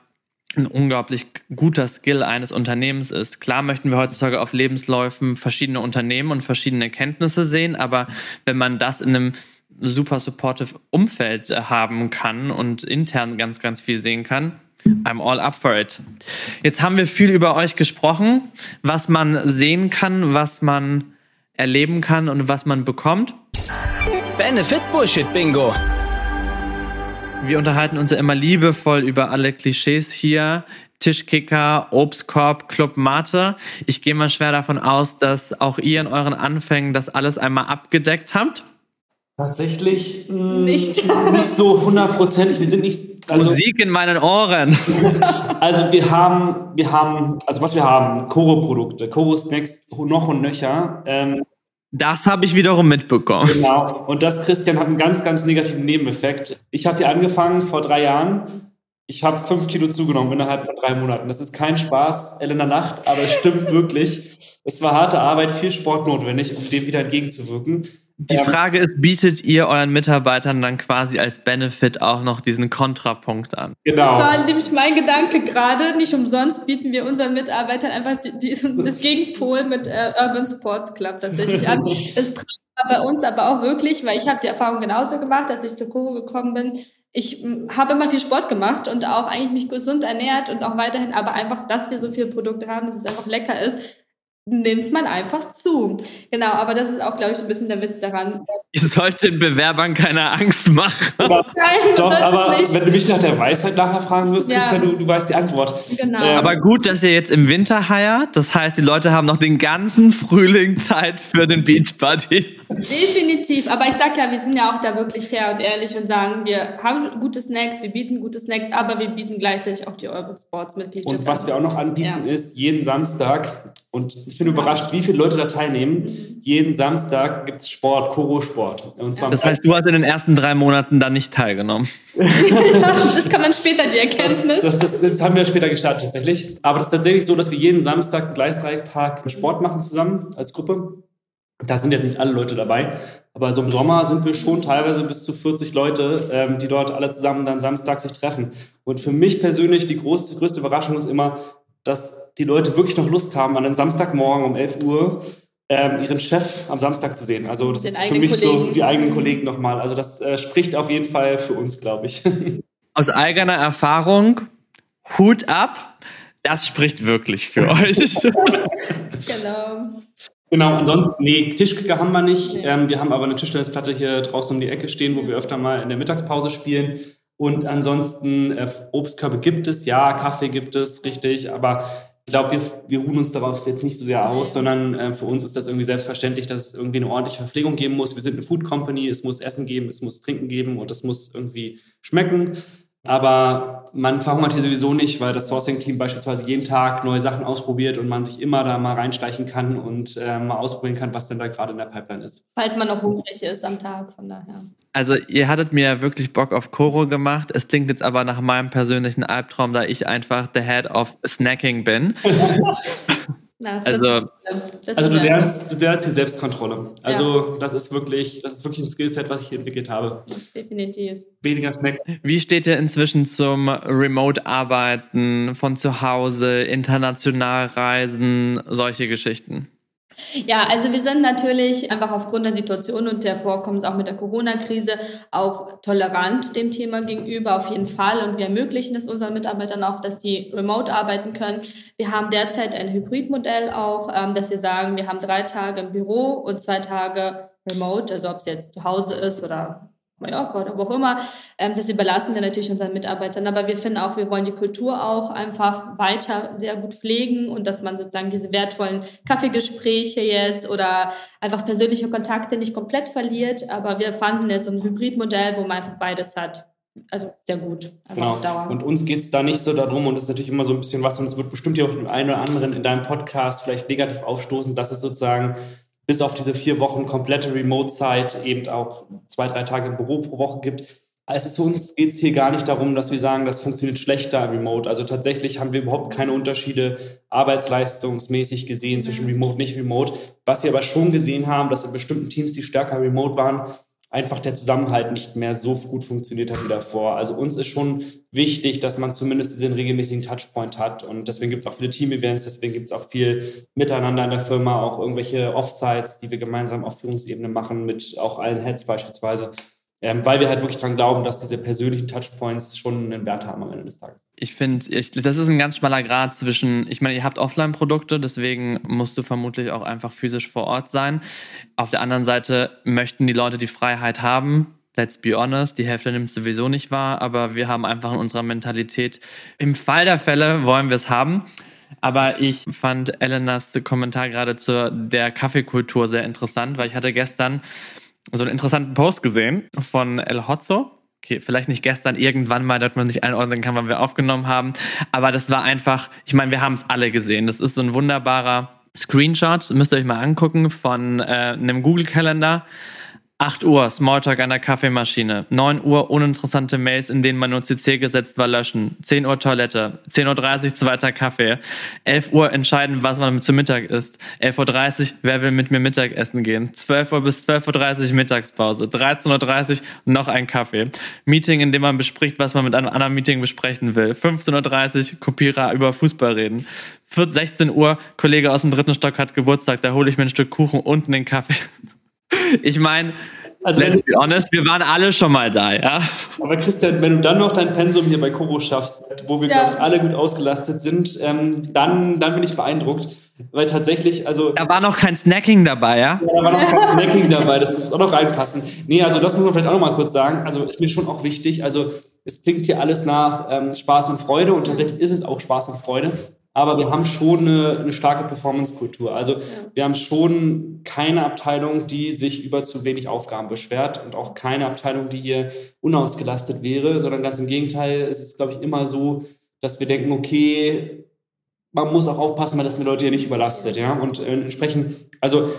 ein unglaublich guter Skill eines Unternehmens ist. Klar möchten wir heutzutage auf Lebensläufen verschiedene Unternehmen und verschiedene Kenntnisse sehen, aber wenn man das in einem super supportive Umfeld haben kann und intern ganz, ganz viel sehen kann, I'm all up for it. Jetzt haben wir viel über euch gesprochen, was man sehen kann, was man erleben kann und was man bekommt. Benefit Bullshit Bingo. Wir unterhalten uns ja immer liebevoll über alle Klischees hier. Tischkicker, Obstkorb, Club Mate. Ich gehe mal schwer davon aus, dass auch ihr in euren Anfängen das alles einmal abgedeckt habt. Tatsächlich mh, mm, nicht. nicht so hundertprozentig. Wir sind nicht. Also, Musik in meinen Ohren. <laughs> Also wir haben, wir haben, also was wir haben, Koro-Produkte, Koro-Snacks noch und nöcher. Ähm, das habe ich wiederum mitbekommen. Genau. Und das, Christian, hat einen ganz, ganz negativen Nebeneffekt. Ich habe hier angefangen vor drei Jahren. Ich habe fünf Kilo zugenommen innerhalb von drei Monaten. Das ist kein Spaß, Elena Nacht, aber es stimmt <laughs> wirklich. Es war harte Arbeit, viel Sport notwendig, um dem wieder entgegenzuwirken. Die ähm, Frage ist, bietet ihr euren Mitarbeitern dann quasi als Benefit auch noch diesen Kontrapunkt an? Genau. Das war nämlich mein Gedanke gerade. Nicht umsonst bieten wir unseren Mitarbeitern einfach die, die, das Gegenpol mit äh, Urban Sports Club tatsächlich an. <laughs> Das war bei uns aber auch wirklich, weil ich habe die Erfahrung genauso gemacht, als ich zur Kuro gekommen bin. Ich habe immer viel Sport gemacht und auch eigentlich mich gesund ernährt und auch weiterhin, aber einfach, dass wir so viele Produkte haben, dass es einfach lecker ist, nimmt man einfach zu. Genau, aber das ist auch, glaube ich, so ein bisschen der Witz daran. Ihr sollt den Bewerbern keine Angst machen. Nein, Doch, aber wenn du mich nach der Weisheit nachher fragen wirst, ja. Christian, du, du weißt die Antwort. Genau. Ähm, aber gut, dass ihr jetzt im Winter heiert. Das heißt, die Leute haben noch den ganzen Frühling Zeit für den Beachparty. Definitiv, aber ich sage ja, wir sind ja auch da wirklich fair und ehrlich und sagen, wir haben gute Snacks, wir bieten gute Snacks, aber wir bieten gleichzeitig auch die Urban Sports Mitgliedschaft. Und was wir auch noch anbieten ja. ist, jeden Samstag, und ich bin überrascht, wie viele Leute da teilnehmen, mhm. jeden Samstag gibt es Sport, Koro-Sport. das heißt, du hast in den ersten drei Monaten da nicht teilgenommen. <laughs> das kann man später, die Erkenntnis. Das, das, das, haben wir später gestartet tatsächlich. Aber das ist tatsächlich so, dass wir jeden Samstag im Gleisdreieckpark Sport machen zusammen als Gruppe. Da sind jetzt nicht alle Leute dabei, aber so im Sommer sind wir schon teilweise bis zu 40 Leute, ähm, die dort alle zusammen dann Samstag sich treffen. Und für mich persönlich die größte, größte Überraschung ist immer, dass die Leute wirklich noch Lust haben, an einem Samstagmorgen um 11 Uhr ähm, ihren Chef am Samstag zu sehen. Also das Den ist für mich Kollegen. so die eigenen Kollegen nochmal. Also das äh, spricht auf jeden Fall für uns, glaube ich. <laughs> Aus eigener Erfahrung, Hut ab, das spricht wirklich für <laughs> euch. genau. Genau, ansonsten, nee, Tischkicker haben wir nicht. Nee. Ähm, wir haben aber eine Tischtennisplatte hier draußen um die Ecke stehen, wo wir öfter mal in der Mittagspause spielen. Und ansonsten, äh, Obstkörbe gibt es, ja, Kaffee gibt es, richtig, aber ich glaube, wir, wir ruhen uns darauf jetzt nicht so sehr aus, sondern äh, für uns ist das irgendwie selbstverständlich, dass es irgendwie eine ordentliche Verpflegung geben muss. Wir sind eine Food Company, es muss Essen geben, es muss Trinken geben und es muss irgendwie schmecken. Aber man verhungert hier sowieso nicht, weil das Sourcing-Team beispielsweise jeden Tag neue Sachen ausprobiert und man sich immer da mal reinschleichen kann und äh, mal ausprobieren kann, was denn da gerade in der Pipeline ist. Falls man noch hungrig ist am Tag, von daher. Also ihr hattet mir wirklich Bock auf Koro gemacht. Es klingt jetzt aber nach meinem persönlichen Albtraum, da ich einfach the head of Snacking bin. <laughs> Na, also, das, also du lernst, du lernst die Selbstkontrolle. Also ja. das ist wirklich, das ist wirklich ein Skillset, was ich entwickelt habe. Definitiv. Weniger Snack. Wie steht ihr inzwischen zum Remote-Arbeiten von zu Hause, international reisen, solche Geschichten? Ja, also wir sind natürlich einfach aufgrund der Situation und der Vorkommens auch mit der Corona-Krise auch tolerant dem Thema gegenüber, auf jeden Fall. Und wir ermöglichen es unseren Mitarbeitern auch, dass die remote arbeiten können. Wir haben derzeit ein Hybridmodell auch, ähm, dass wir sagen, wir haben drei Tage im Büro und zwei Tage remote, also ob es jetzt zu Hause ist oder Mallorca oder wo auch immer. Ähm, das überlassen wir natürlich unseren Mitarbeitern. Aber wir finden auch, wir wollen die Kultur auch einfach weiter sehr gut pflegen und dass man sozusagen diese wertvollen Kaffeegespräche jetzt oder einfach persönliche Kontakte nicht komplett verliert. Aber wir fanden jetzt ein Hybridmodell, wo man einfach beides hat. Also sehr gut. Genau. Und uns geht es da nicht so darum, und das ist natürlich immer so ein bisschen was, und es wird bestimmt ja auch dem einen oder anderen in deinem Podcast vielleicht negativ aufstoßen, dass es sozusagen bis auf diese vier Wochen komplette Remote-Zeit eben auch zwei, drei Tage im Büro pro Woche gibt. Also für uns geht es hier gar nicht darum, dass wir sagen, das funktioniert schlechter remote. Also tatsächlich haben wir überhaupt keine Unterschiede arbeitsleistungsmäßig gesehen zwischen remote und nicht remote. Was wir aber schon gesehen haben, dass in bestimmten Teams, die stärker remote waren, einfach der Zusammenhalt nicht mehr so gut funktioniert hat wie davor. Also uns ist schon wichtig, dass man zumindest diesen regelmäßigen Touchpoint hat und deswegen gibt es auch viele Team-Events, deswegen gibt es auch viel Miteinander in der Firma, auch irgendwelche Offsites, die wir gemeinsam auf Führungsebene machen, mit auch allen Heads beispielsweise. Ähm, weil wir halt wirklich dran glauben, dass diese persönlichen Touchpoints schon einen Wert haben am Ende des Tages. Ich finde, das ist ein ganz schmaler Grad zwischen, ich meine, ihr habt Offline-Produkte, deswegen musst du vermutlich auch einfach physisch vor Ort sein. Auf der anderen Seite möchten die Leute die Freiheit haben. Let's be honest, die Hälfte nimmt sowieso nicht wahr, aber wir haben einfach in unserer Mentalität, im Fall der Fälle wollen wir es haben. Aber ich fand Elenas Kommentar gerade zur der Kaffeekultur sehr interessant, weil ich hatte gestern so einen interessanten Post gesehen von El Hotzo. Okay, vielleicht nicht gestern, irgendwann mal, dass man sich einordnen kann, wann wir aufgenommen haben. Aber das war einfach, ich meine, wir haben es alle gesehen. Das ist so ein wunderbarer Screenshot, müsst ihr euch mal angucken, von äh, einem Google-Kalender 8 Uhr Smalltalk an der Kaffeemaschine. 9 Uhr uninteressante Mails, in denen man nur CC gesetzt war, löschen. 10 Uhr Toilette. 10.30 Uhr zweiter Kaffee. 11 Uhr entscheiden, was man zu Mittag isst. 11.30 Uhr, wer will mit mir Mittagessen gehen. 12 Uhr bis 12.30 Uhr Mittagspause. 13.30 Uhr noch ein Kaffee. Meeting, in dem man bespricht, was man mit einem anderen Meeting besprechen will. 15.30 Uhr Kopierer über Fußball reden. 16 Uhr, Kollege aus dem dritten Stock hat Geburtstag, da hole ich mir ein Stück Kuchen und einen Kaffee. <laughs> Ich meine, also let's be honest, wir waren alle schon mal da, ja. Aber Christian, wenn du dann noch dein Pensum hier bei Koro schaffst, wo wir, ja. glaube ich, alle gut ausgelastet sind, ähm, dann, dann bin ich beeindruckt. Weil tatsächlich, also. Da war noch kein Snacking dabei, ja? Ja, da war noch kein Snacking dabei, das muss auch noch reinpassen. Nee, also das muss man vielleicht auch noch mal kurz sagen. Also ist mir schon auch wichtig. Also es klingt hier alles nach ähm, Spaß und Freude und tatsächlich ist es auch Spaß und Freude. Aber wir haben schon eine, eine starke Performance-Kultur. Also ja. wir haben schon keine Abteilung, die sich über zu wenig Aufgaben beschwert und auch keine Abteilung, die hier unausgelastet wäre, sondern ganz im Gegenteil, es ist, glaube ich, immer so, dass wir denken, okay, man muss auch aufpassen, dass man Leute hier nicht überlastet, ja. Und äh, entsprechend, also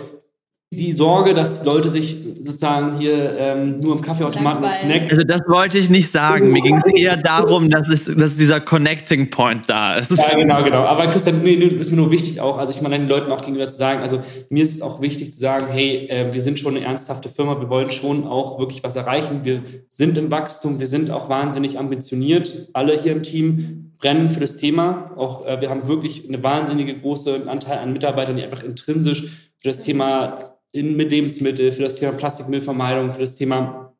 die Sorge, dass Leute sich sozusagen hier ähm, nur im Kaffeeautomaten und Snack. Also das wollte ich nicht sagen. Mir ging es eher darum, dass, es, dass dieser Connecting Point da ist. Ja, genau, genau. Aber Christian, mir ist mir nur wichtig auch, also ich meine den Leuten auch gegenüber zu sagen, also mir ist es auch wichtig zu sagen, hey, äh, wir sind schon eine ernsthafte Firma, wir wollen schon auch wirklich was erreichen. Wir sind im Wachstum, wir sind auch wahnsinnig ambitioniert, alle hier im Team brennen für das Thema. Auch äh, wir haben wirklich eine wahnsinnige große Anteil an Mitarbeitern, die einfach intrinsisch für das Thema in, mit Lebensmittel, für das Thema Plastikmüllvermeidung, für das Thema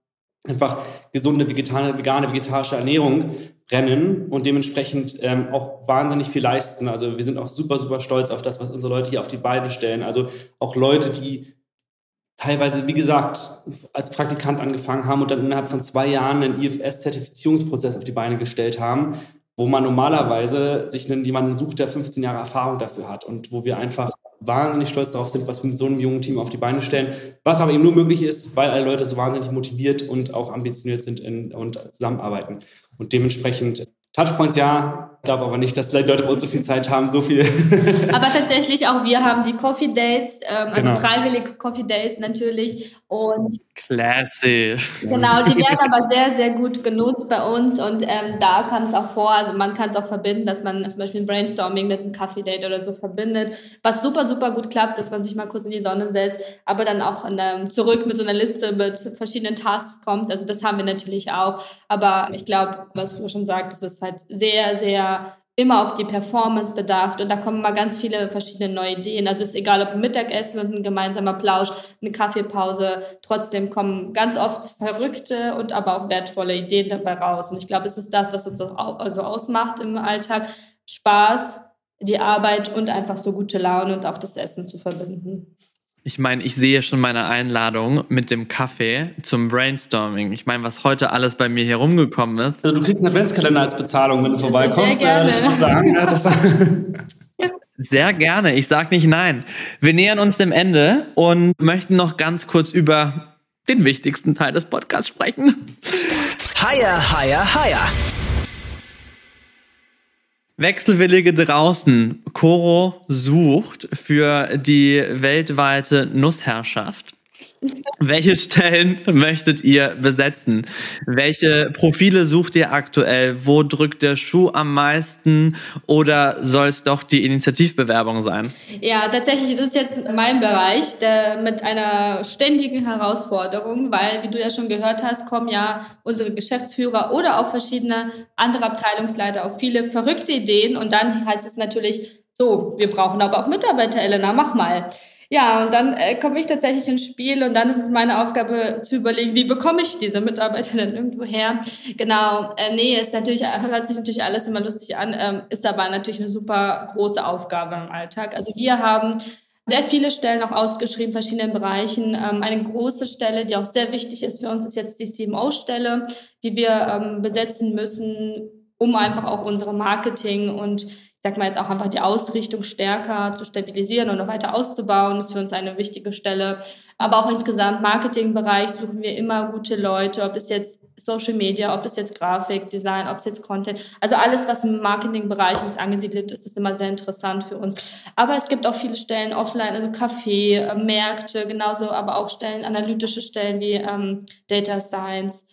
einfach gesunde vegetale, vegane, vegetarische Ernährung brennen und dementsprechend ähm, auch wahnsinnig viel leisten. Also wir sind auch super, super stolz auf das, was unsere Leute hier auf die Beine stellen. Also auch Leute, die teilweise, wie gesagt, als Praktikant angefangen haben und dann innerhalb von zwei Jahren einen IFS-Zertifizierungsprozess auf die Beine gestellt haben, wo man normalerweise sich jemanden sucht, der 15 Jahre Erfahrung dafür hat und wo wir einfach wahnsinnig stolz darauf sind, was wir mit so einem jungen Team auf die Beine stellen. Was aber eben nur möglich ist, weil alle Leute so wahnsinnig motiviert und auch ambitioniert sind in, und zusammenarbeiten. Und dementsprechend Touchpoints ja, ich glaube aber nicht, dass Leute bei uns so viel Zeit haben, so viel. <laughs> aber tatsächlich auch wir haben die Coffee Dates, ähm, also genau. freiwillige Coffee Dates natürlich. Und Classy. Genau, die werden aber sehr, sehr gut genutzt bei uns und ähm, da kam es auch vor, also man kann es auch verbinden, dass man zum Beispiel ein Brainstorming mit einem Coffee Date oder so verbindet, was super, super gut klappt, dass man sich mal kurz in die Sonne setzt, aber dann auch einem, zurück mit so einer Liste mit verschiedenen Tasks kommt. Also das haben wir natürlich auch. Aber ich glaube, was du schon sagst, ist halt sehr, sehr immer auf die Performance bedacht und da kommen mal ganz viele verschiedene neue Ideen. Also ist egal, ob ein Mittagessen und ein gemeinsamer Plausch, eine Kaffeepause, trotzdem kommen ganz oft verrückte und aber auch wertvolle Ideen dabei raus. Und ich glaube, es ist das, was uns auch also ausmacht im Alltag. Spaß, die Arbeit und einfach so gute Laune und auch das Essen zu verbinden. Ich meine, ich sehe schon meine Einladung mit dem Kaffee zum Brainstorming. Ich meine, was heute alles bei mir hier rumgekommen ist. Also du kriegst einen Adventskalender als Bezahlung, wenn du vorbeikommst. <laughs> <laughs> Sehr gerne. Ich sagen, ja, das Sehr gerne, ich sage nicht nein. Wir nähern uns dem Ende und möchten noch ganz kurz über den wichtigsten Teil des Podcasts sprechen. Higher, higher, higher. Wechselwillige draußen. Coro sucht für die weltweite Nussherrschaft. <laughs> Welche Stellen möchtet ihr besetzen? Welche Profile sucht ihr aktuell? Wo drückt der Schuh am meisten? Oder soll es doch die Initiativbewerbung sein? Ja, tatsächlich das ist jetzt mein Bereich der, mit einer ständigen Herausforderung, weil, wie du ja schon gehört hast, kommen ja unsere Geschäftsführer oder auch verschiedene andere Abteilungsleiter auf viele verrückte Ideen. Und dann heißt es natürlich, so, wir brauchen aber auch Mitarbeiter, Elena, mach mal. Ja, und dann äh, komme ich tatsächlich ins Spiel und dann ist es meine Aufgabe zu überlegen, wie bekomme ich diese Mitarbeiter denn irgendwo her? Genau, äh, nee, ist natürlich, hört sich natürlich alles immer lustig an, ähm, ist aber natürlich eine super große Aufgabe im Alltag. Also wir haben sehr viele Stellen auch ausgeschrieben, verschiedenen Bereichen. Ähm, eine große Stelle, die auch sehr wichtig ist für uns, ist jetzt die CMO-Stelle, die wir ähm, besetzen müssen, um einfach auch unsere Marketing und sag mal jetzt auch einfach die Ausrichtung stärker zu stabilisieren und noch weiter auszubauen, ist für uns eine wichtige Stelle. Aber auch insgesamt Marketingbereich suchen wir immer gute Leute, ob es jetzt Social Media, ob es jetzt Grafik, Design, ob es jetzt Content, also alles, was im Marketingbereich angesiedelt ist, ist immer sehr interessant für uns. Aber es gibt auch viele Stellen offline, also Café, äh, Märkte, genauso, aber auch Stellen, analytische Stellen wie ähm, Data Science,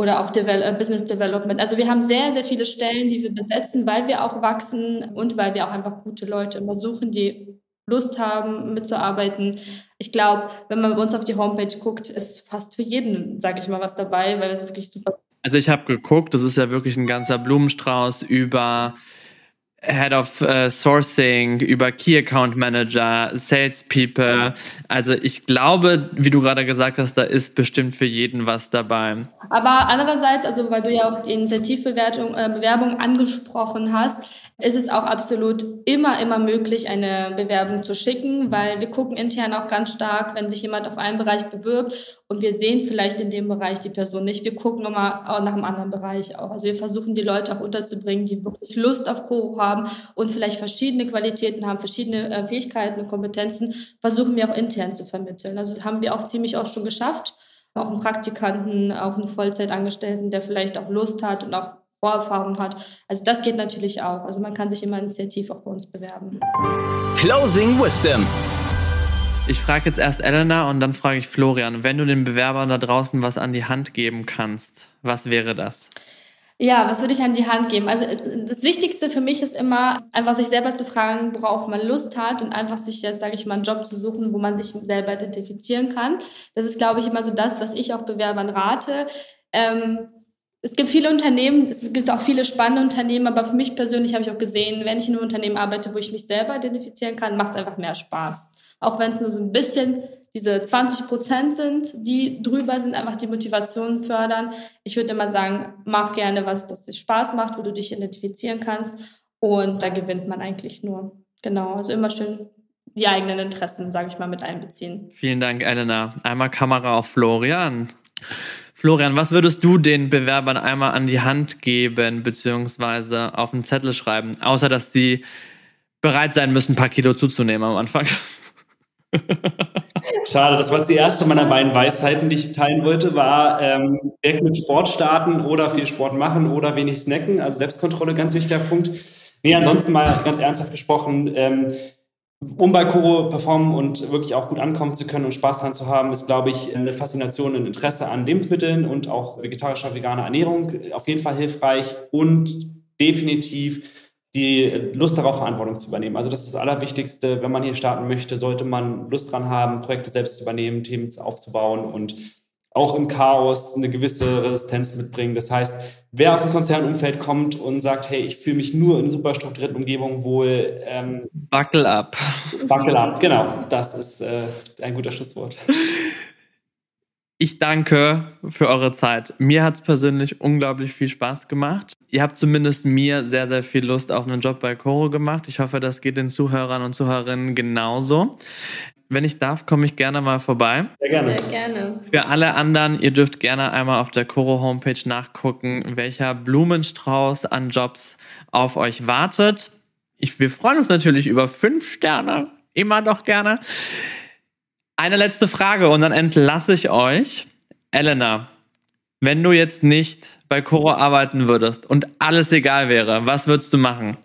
oder auch Devel äh, Business Development. Also wir haben sehr, sehr viele Stellen, die wir besetzen, weil wir auch wachsen und weil wir auch einfach gute Leute immer suchen, die Lust haben, mitzuarbeiten. Ich glaube, wenn man bei uns auf die Homepage guckt, ist fast für jeden, sage ich mal, was dabei, weil es wirklich super. Also ich habe geguckt, das ist ja wirklich ein ganzer Blumenstrauß über Head of uh, Sourcing, über Key Account Manager, Salespeople. Also ich glaube, wie du gerade gesagt hast, da ist bestimmt für jeden was dabei. Aber andererseits, also weil du ja auch die Initiativbewertung, äh, Bewerbung angesprochen hast, ist es auch absolut immer, immer möglich, eine Bewerbung zu schicken, weil wir gucken intern auch ganz stark, wenn sich jemand auf einen Bereich bewirbt und wir sehen vielleicht in dem Bereich die Person nicht. Wir gucken immer auch nach einem anderen Bereich auch. Also wir versuchen die Leute auch unterzubringen, die wirklich Lust auf Koro haben und vielleicht verschiedene Qualitäten haben, verschiedene äh, Fähigkeiten und Kompetenzen, versuchen wir auch intern zu vermitteln. Also haben wir auch ziemlich oft schon geschafft. Auch einen Praktikanten, auch einen Vollzeitangestellten, der vielleicht auch Lust hat und auch Vorerfahrung hat. Also das geht natürlich auch. Also man kann sich immer initiativ auch bei uns bewerben. Closing Wisdom. Ich frage jetzt erst Elena und dann frage ich Florian. Wenn du den Bewerbern da draußen was an die Hand geben kannst, was wäre das? Ja, was würde ich an die Hand geben? Also das Wichtigste für mich ist immer, einfach sich selber zu fragen, worauf man Lust hat und einfach sich jetzt, sage ich mal, einen Job zu suchen, wo man sich selber identifizieren kann. Das ist, glaube ich, immer so das, was ich auch Bewerbern rate. Ähm, es gibt viele Unternehmen, es gibt auch viele spannende Unternehmen, aber für mich persönlich habe ich auch gesehen, wenn ich in einem Unternehmen arbeite, wo ich mich selber identifizieren kann, macht es einfach mehr Spaß. Auch wenn es nur so ein bisschen diese 20 Prozent sind, die drüber sind, einfach die Motivation fördern. Ich würde immer sagen, mach gerne was, das dir Spaß macht, wo du dich identifizieren kannst. Und da gewinnt man eigentlich nur. Genau, also immer schön die eigenen Interessen, sage ich mal, mit einbeziehen. Vielen Dank, Elena. Einmal Kamera auf Florian. Florian, was würdest du den Bewerbern einmal an die Hand geben, beziehungsweise auf einen Zettel schreiben, außer dass sie bereit sein müssen, ein paar Kilo zuzunehmen am Anfang? <laughs> Schade, das war jetzt die erste meiner beiden Weisheiten, die ich teilen wollte, war ähm, direkt mit Sport starten oder viel Sport machen oder wenig snacken. Also Selbstkontrolle, ganz wichtiger Punkt. Nee, ansonsten mal ganz ernsthaft gesprochen, ähm, um bei Koro performen und wirklich auch gut ankommen zu können und Spaß dran zu haben, ist, glaube ich, eine Faszination, ein Interesse an Lebensmitteln und auch vegetarischer, veganer Ernährung auf jeden Fall hilfreich und definitiv die Lust darauf, Verantwortung zu übernehmen. Also das ist das Allerwichtigste. Wenn man hier starten möchte, sollte man Lust dran haben, Projekte selbst zu übernehmen, Themen aufzubauen und auch im Chaos eine gewisse Resistenz mitbringen. Das heißt, wer aus dem Konzernumfeld kommt und sagt, hey, ich fühle mich nur in super strukturierten Umgebungen wohl. Ähm, buckle up. Buckle up, genau. Das ist äh, ein guter Schlusswort. Ich danke für eure Zeit. Mir hat es persönlich unglaublich viel Spaß gemacht. Ihr habt zumindest mir sehr, sehr viel Lust auf einen Job bei Coro gemacht. Ich hoffe, das geht den Zuhörern und Zuhörerinnen genauso. Wenn ich darf, komme ich gerne mal vorbei. Sehr gerne. Sehr gerne. Für alle anderen, ihr dürft gerne einmal auf der Coro Homepage nachgucken, welcher Blumenstrauß an Jobs auf euch wartet. Ich, wir freuen uns natürlich über fünf Sterne. Immer doch gerne. Eine letzte Frage und dann entlasse ich euch. Elena, wenn du jetzt nicht bei Coro arbeiten würdest und alles egal wäre, was würdest du machen?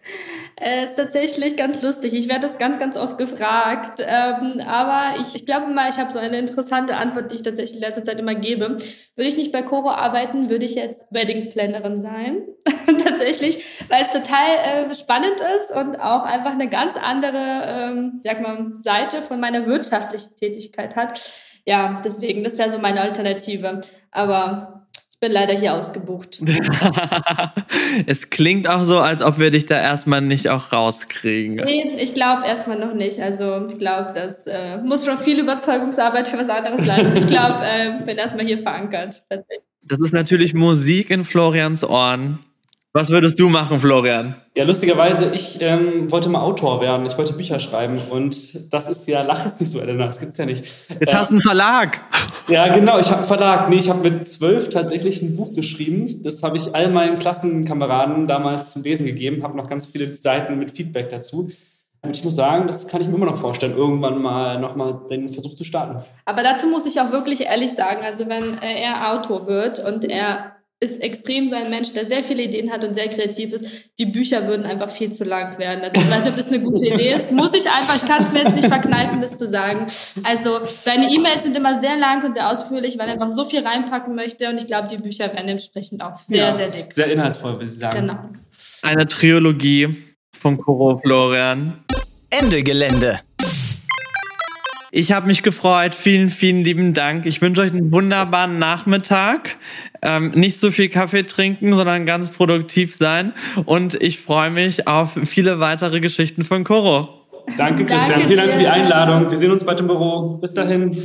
Es äh, ist tatsächlich ganz lustig. Ich werde das ganz, ganz oft gefragt. Ähm, aber ich, ich glaube mal, ich habe so eine interessante Antwort, die ich tatsächlich in letzter Zeit immer gebe. Würde ich nicht bei Coro arbeiten, würde ich jetzt Wedding-Plannerin sein. <laughs> tatsächlich, weil es total äh, spannend ist und auch einfach eine ganz andere, ähm, sag mal, Seite von meiner wirtschaftlichen Tätigkeit hat. Ja, deswegen, das wäre so meine Alternative. Aber ich bin leider hier ausgebucht. <laughs> es klingt auch so, als ob wir dich da erstmal nicht auch rauskriegen. Nee, ich glaube erstmal noch nicht. Also ich glaube, das äh, muss schon viel Überzeugungsarbeit für was anderes leisten. Ich glaube, äh, bin erstmal hier verankert. Das ist natürlich Musik in Florians Ohren. Was würdest du machen, Florian? Ja, lustigerweise, ich ähm, wollte mal Autor werden. Ich wollte Bücher schreiben. Und das ist ja, lach jetzt nicht so, Elena, das gibt's ja nicht. Jetzt äh, hast du einen Verlag. Ja, genau, ich habe einen Verlag. Nee, ich habe mit zwölf tatsächlich ein Buch geschrieben. Das habe ich all meinen Klassenkameraden damals zum Lesen gegeben, habe noch ganz viele Seiten mit Feedback dazu. Und ich muss sagen, das kann ich mir immer noch vorstellen, irgendwann mal nochmal den Versuch zu starten. Aber dazu muss ich auch wirklich ehrlich sagen, also wenn er Autor wird und er ist extrem so ein Mensch, der sehr viele Ideen hat und sehr kreativ ist. Die Bücher würden einfach viel zu lang werden. Also ich weiß nicht, ob das eine gute Idee ist. Muss ich einfach, ich kann es mir jetzt nicht verkneifen, das zu sagen. Also deine E-Mails sind immer sehr lang und sehr ausführlich, weil er einfach so viel reinpacken möchte und ich glaube, die Bücher werden entsprechend auch sehr, ja, sehr dick. Sehr inhaltsvoll, würde ich sagen. Genau. Eine Trilogie von Koro Florian. Ende Gelände. Ich habe mich gefreut. Vielen, vielen lieben Dank. Ich wünsche euch einen wunderbaren Nachmittag. Ähm, nicht so viel Kaffee trinken, sondern ganz produktiv sein. Und ich freue mich auf viele weitere Geschichten von Koro. Danke, Christian. Danke Vielen Dank für die Einladung. Wir sehen uns bald im Büro. Bis dahin.